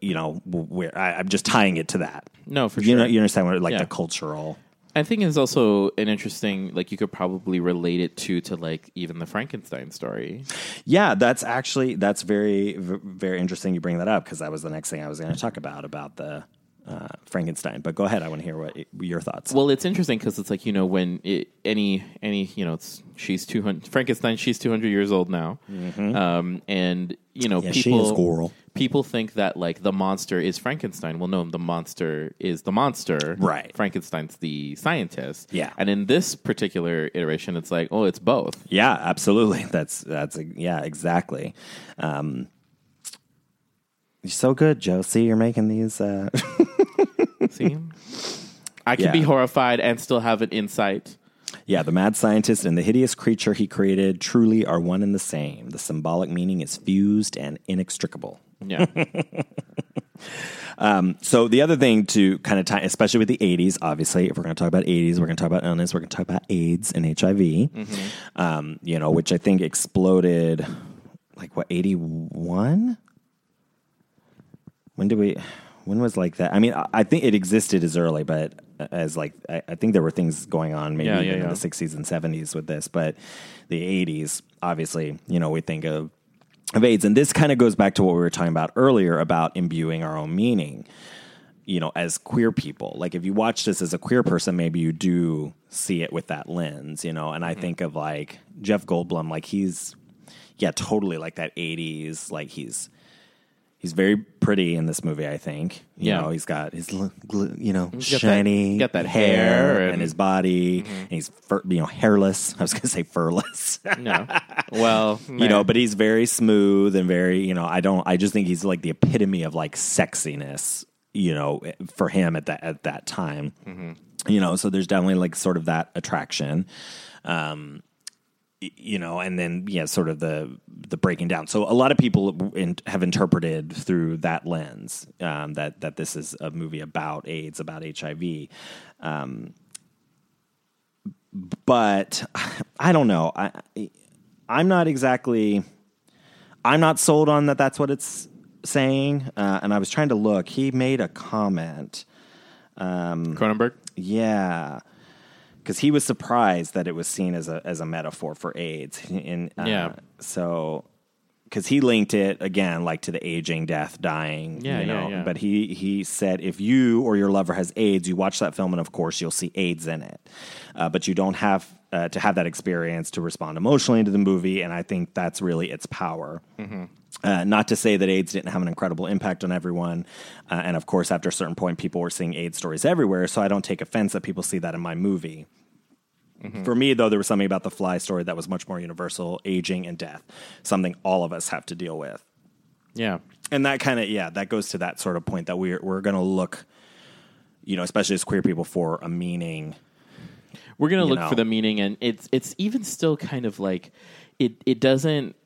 you know where I, I'm just tying it to that. No, for You sure. know, you understand what like Yeah. the cultural. I think it's also an interesting, like you could probably relate it to to like even the Frankenstein story. Yeah, that's actually that's very very interesting. You bring that up because that was the next thing I was going to talk about about the uh, Frankenstein. But go ahead, I want to hear what your thoughts. Well, it's interesting because it's like you know when it, any any you know it's, she's two hundred Frankenstein she's two hundred years old now, um, and you know Mm-hmm. Yeah, people people think that like the monster is Frankenstein. Well, no, the monster is the monster. Right. Frankenstein's the scientist. Yeah. and in this particular iteration, it's like oh, it's both. Yeah, absolutely. That's that's yeah, exactly. Um, you're so good, Joe. See, you're making these. Uh, See, I can Yeah. be horrified and still have an insight. yeah, the mad scientist and the hideous creature he created truly are one and the same. The symbolic meaning is fused and inextricable. Yeah, So the other thing to kind of tie, especially with the 80s, obviously, if we're going to talk about 80s, we're going to talk about illness, we're going to talk about AIDS and HIV, um, you know, which I think exploded like what, 81? When did we, when was like that? I mean, I- I think it existed as early, but uh, as like, I, I think there were things going on maybe Yeah, yeah, even in the 60s and 70s with this, but the 80s, obviously, you know, we think of of AIDS. And this kind of goes back to what we were talking about earlier about imbuing our own meaning, you know, as queer people. Like if you watch this as a queer person, maybe you do see it with that lens, you know. And I mm-hmm. think of like Jeff Goldblum, like he's, yeah, totally like that 80s, like he's, He's very pretty in this movie, I think. You Yeah. know, he's got his, you know, got that- shiny got that hair and, and- his body, and he's, fur, you know, hairless. I was going to say furless. no. Well, you know, but he's very smooth and very, you know, I don't, I just think he's like the epitome of like sexiness, you know, for him at that at that time, you know. So there's definitely like sort of that attraction, um, you know, and then yeah, sort of the the breaking down. So a lot of people in, have interpreted through that lens um, that that this is a movie about AIDS, about HIV. Um, but I don't know. I I'm not exactly. I'm not sold on that. That's what it's saying. Uh, and I was trying to look. He made a comment. Um, Cronenberg. Yeah, because he was surprised that it was seen as a as a metaphor for AIDS. And uh, Yeah. so because he linked it again, like to the aging, death, dying. Yeah, you know. yeah. But he he said if you or your lover has AIDS, you watch that film, and of course you'll see AIDS in it. Uh, but you don't have uh, to have that experience to respond emotionally to the movie, and I think that's really its power. Uh, not to say that AIDS didn't have an incredible impact on everyone. Uh, and of course, after a certain point, people were seeing AIDS stories everywhere. So I don't take offense that people see that in my movie. For me, though, there was something about the fly story that was much more universal aging and death, something all of us have to deal with. Yeah. And that kind of, yeah, that goes to that sort of point that we're, we're going to look, you know, especially as queer people, for a meaning. We're gonna look know. for the meaning, and it's it's even still kind of like it it doesn't.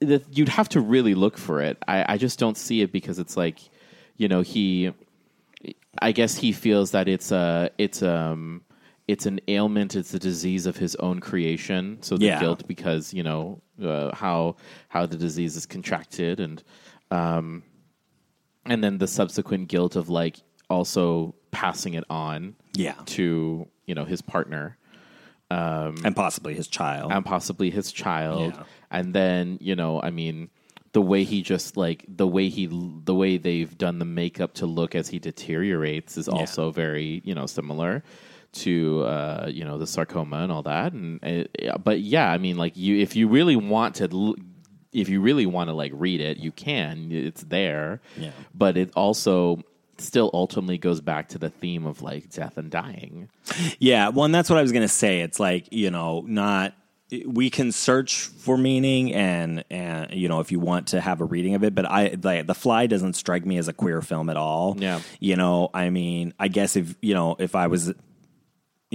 The, you'd have to really look for it. I, I just don't see it because it's like, you know, he. I guess he feels that it's a it's um it's an ailment. It's a disease of his own creation. So the Yeah. guilt because you know uh, how how the disease is contracted and um and then the subsequent guilt of like also passing it on Yeah. to you know his partner and possibly his child. and possibly his child Yeah. and then you know i mean the way he just like the way he the way they've done the makeup to look as he deteriorates is also very you know similar to uh you know the sarcoma and all that and uh, but yeah i mean like you if you really want to l- if you really want to like read it you can it's there Yeah. but it also still ultimately goes back to the theme of like death and dying Yeah, well, and that's what I was going to say. It's like you know, not we can search for meaning, and and you know, if you want to have a reading of it, but I like The Fly doesn't strike me as a queer film at all. Yeah. you know, I mean, I guess if you know, if I was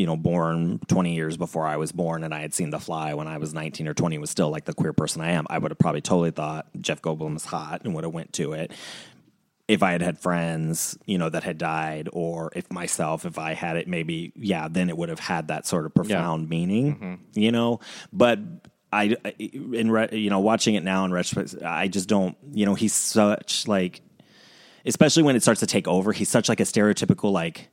you know born 20 years before I was born and I had seen The Fly when I was 19 or 20 was still like the queer person I am, I would have probably totally thought Jeff Goldblum was hot and would have went to it. If I had had friends, you know, that had died, or if myself, if I had it, maybe, yeah, then it would have had that sort of profound meaning, mm-hmm. you know. But I, in re, you know, watching it now in retrospect, I just don't, you know, he's such like, especially when it starts to take over, he's such like a stereotypical like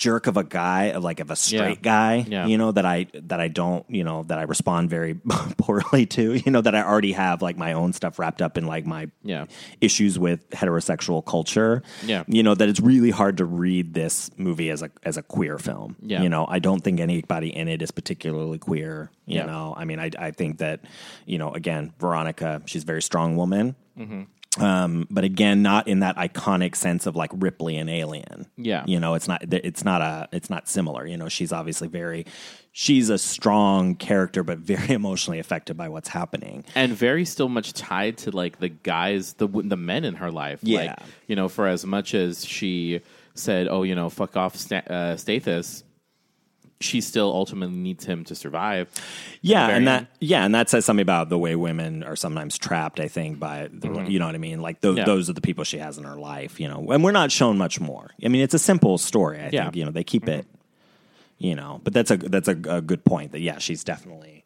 jerk of a guy of like of a straight Yeah. guy Yeah. you know that i that i don't you know that i respond very poorly to you know that i already have like my own stuff wrapped up in like my Yeah. issues with heterosexual culture Yeah. you know that it's really hard to read this movie as a as a queer film Yeah. you know i don't think anybody in it is particularly queer you know i mean i i think that you know again veronica she's a very strong woman Mm-hmm. Um, but again, not in that iconic sense of like Ripley and Alien. Yeah. you know, it's not. It's not a. It's not similar. You know, she's obviously very. She's a strong character, but very emotionally affected by what's happening. and very still much tied to like the guys the the men in her life Yeah. like you know for as much as she said oh you know fuck off Sta- uh, Stathis she still ultimately needs him to survive Yeah, and that end. yeah, and that says something about the way women are sometimes trapped. I think by the, you know what I mean. Like Mm-hmm. Yeah. those are the people she has in her life. You know, and we're not shown much more. I mean, it's a simple story. I Yeah. Mm-hmm. think you know they keep it. You know, but that's a that's a, a good point. That yeah, she's definitely.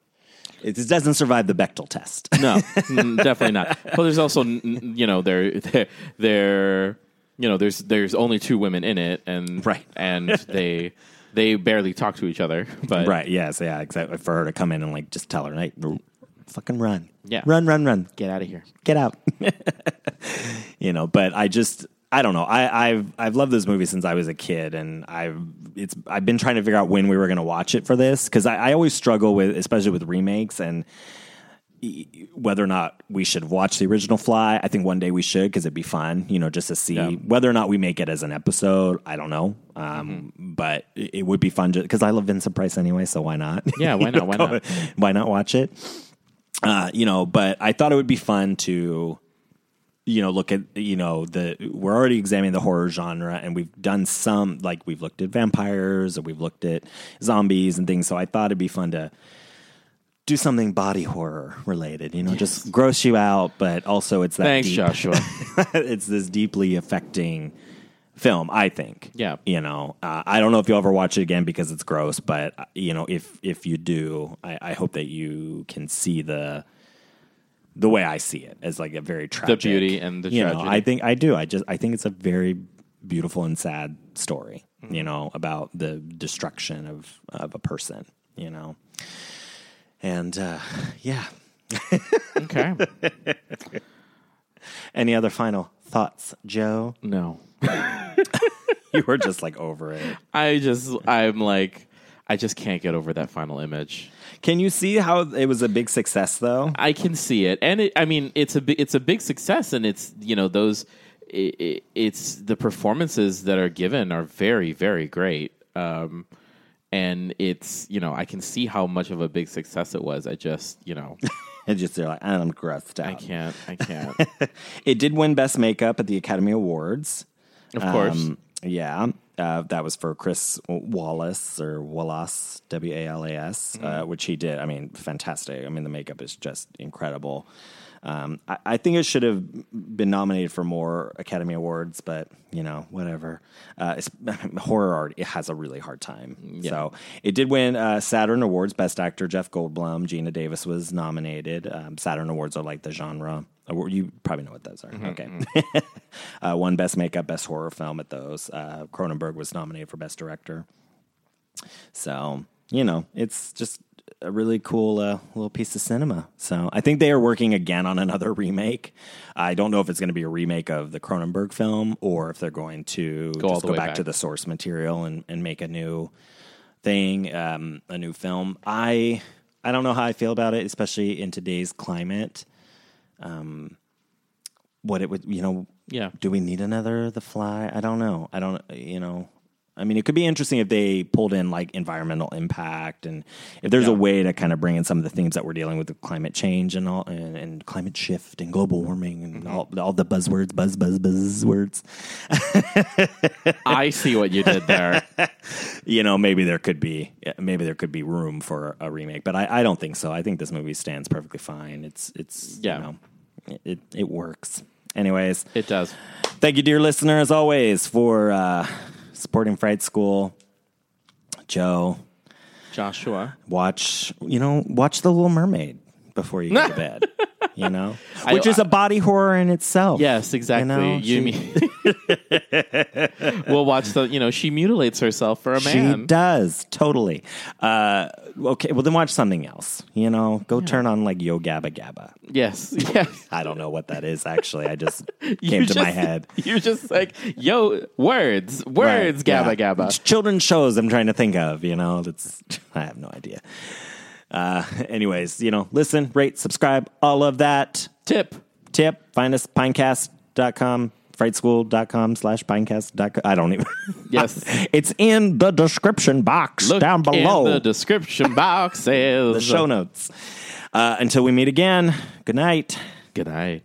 It doesn't survive the Bechdel test. no mm, definitely not but there's also you know there there there you know there's there's only two women in it and Right. and they they barely talk to each other but Right. Yes. Yeah. Exactly. For her to come in and like just tell her, "Hey, r- fucking run. Yeah. Run. Run. Run. get out of here Get out." you know. But I just. I don't know. I, I've I've loved this movie since I was a kid, and I've it's I've been trying to figure out when we were going to watch it for this because I, I always struggle with, especially with remakes and whether or not we should watch the original Fly. I think one day we should because it'd be fun, you know, just to see Yeah. whether or not we make it as an episode. I don't know, um, but it, it would be fun because I love Vincent Price anyway, so why not? Yeah, why not? Why not? Why not watch it? Uh, you know, but I thought it would be fun to you know look at you know the we're already examining the horror genre and we've done some like we've looked at vampires or we've looked at zombies and things so i thought it'd be fun to do something body horror related you know just gross you out but also it's that thanks deep, Joshua it's this deeply affecting film i think Yeah. you know uh, i don't know if you'll ever watch it again because it's gross but uh, you know if if you do i, I hope that you can see the the way I see it as like a very tragic beauty and the you know, tragedy. I think I do. I just I think it's a very beautiful and sad story. Mm-hmm. You know about the destruction of of a person. You know, and uh, yeah. okay Any other final thoughts, Joe? no You were just like over it. I just I'm like I just can't get over that final image. Can you see how it was a big success though? I can see it, and it, I mean it's a it's a big success, and it's you know those i i it's the performances that are given are very very great, um, and it's you know I can see how much of a big success it was. I just you know And just they're like, I'm grossed out. I can't I can't It did win Best Makeup at the Academy Awards. of course Um, yeah, uh, that was for Chris Wallace or Walas, W A L A S, Mm-hmm. uh, which he did. I mean, fantastic. I mean, the makeup is just incredible. Um, I, I think it should have been nominated for more Academy Awards, but you know, whatever. Uh, it's, horror art it has a really hard time. So it did win uh, Saturn Awards, Best Actor Jeff Goldblum, Geena Davis was nominated. Um, Saturn Awards are like the genre. You probably know what those are. Okay. uh, won Best Makeup, Best Horror Film at those. Uh, Cronenberg was nominated for Best Director. So, you know, it's just a really cool uh, little piece of cinema. So I think they are working again on another remake. I don't know if it's going to be a remake of the Cronenberg film or if they're going to Go just go back, back. to the source material and, and make a new thing, um, a new film. I I don't know how I feel about it, especially in today's climate. Um, what it would, you know, Yeah. do we need another The Fly? I don't know. I don't, you know. I mean, it could be interesting if they pulled in like environmental impact and if there's a way to kind of bring in some of the things that we're dealing with, with climate change and all, and, and climate shift and global warming and all, all the buzzwords, buzz, buzz, buzzwords. I see what you did there. you know, maybe there could be, maybe there could be room for a remake, but I, I don't think so. I think this movie stands perfectly fine. It's, it's, Yeah. you know, it, it works. Anyways, It does. Thank you, dear listener, as always, for uh, supporting Fright School. Joe, Joshua. watch you know watch The Little Mermaid before you go to bed. You know, I- which is a body horror in itself. Yes, exactly. know, You mean we'll watch the you know she mutilates herself for a man. She does totally. Uh, okay, well then watch something else. You know, go turn on like Yo Gabba Gabba. yes, yes. I don't know what that is actually. I just came to my head. You're just like yo words, words, Right, gabba yeah. gabba. It's children's shows I'm trying to think of. You know, that's I have no idea. Uh, anyways, you know, listen, rate, subscribe, all of that. Tip. Tip. Find us pinecast.com, frightschool.com slash pinecast.com. I don't even. Yes. it's in the description box Look down below in the description boxes. the show notes. Uh, until we meet again, good night. Good night.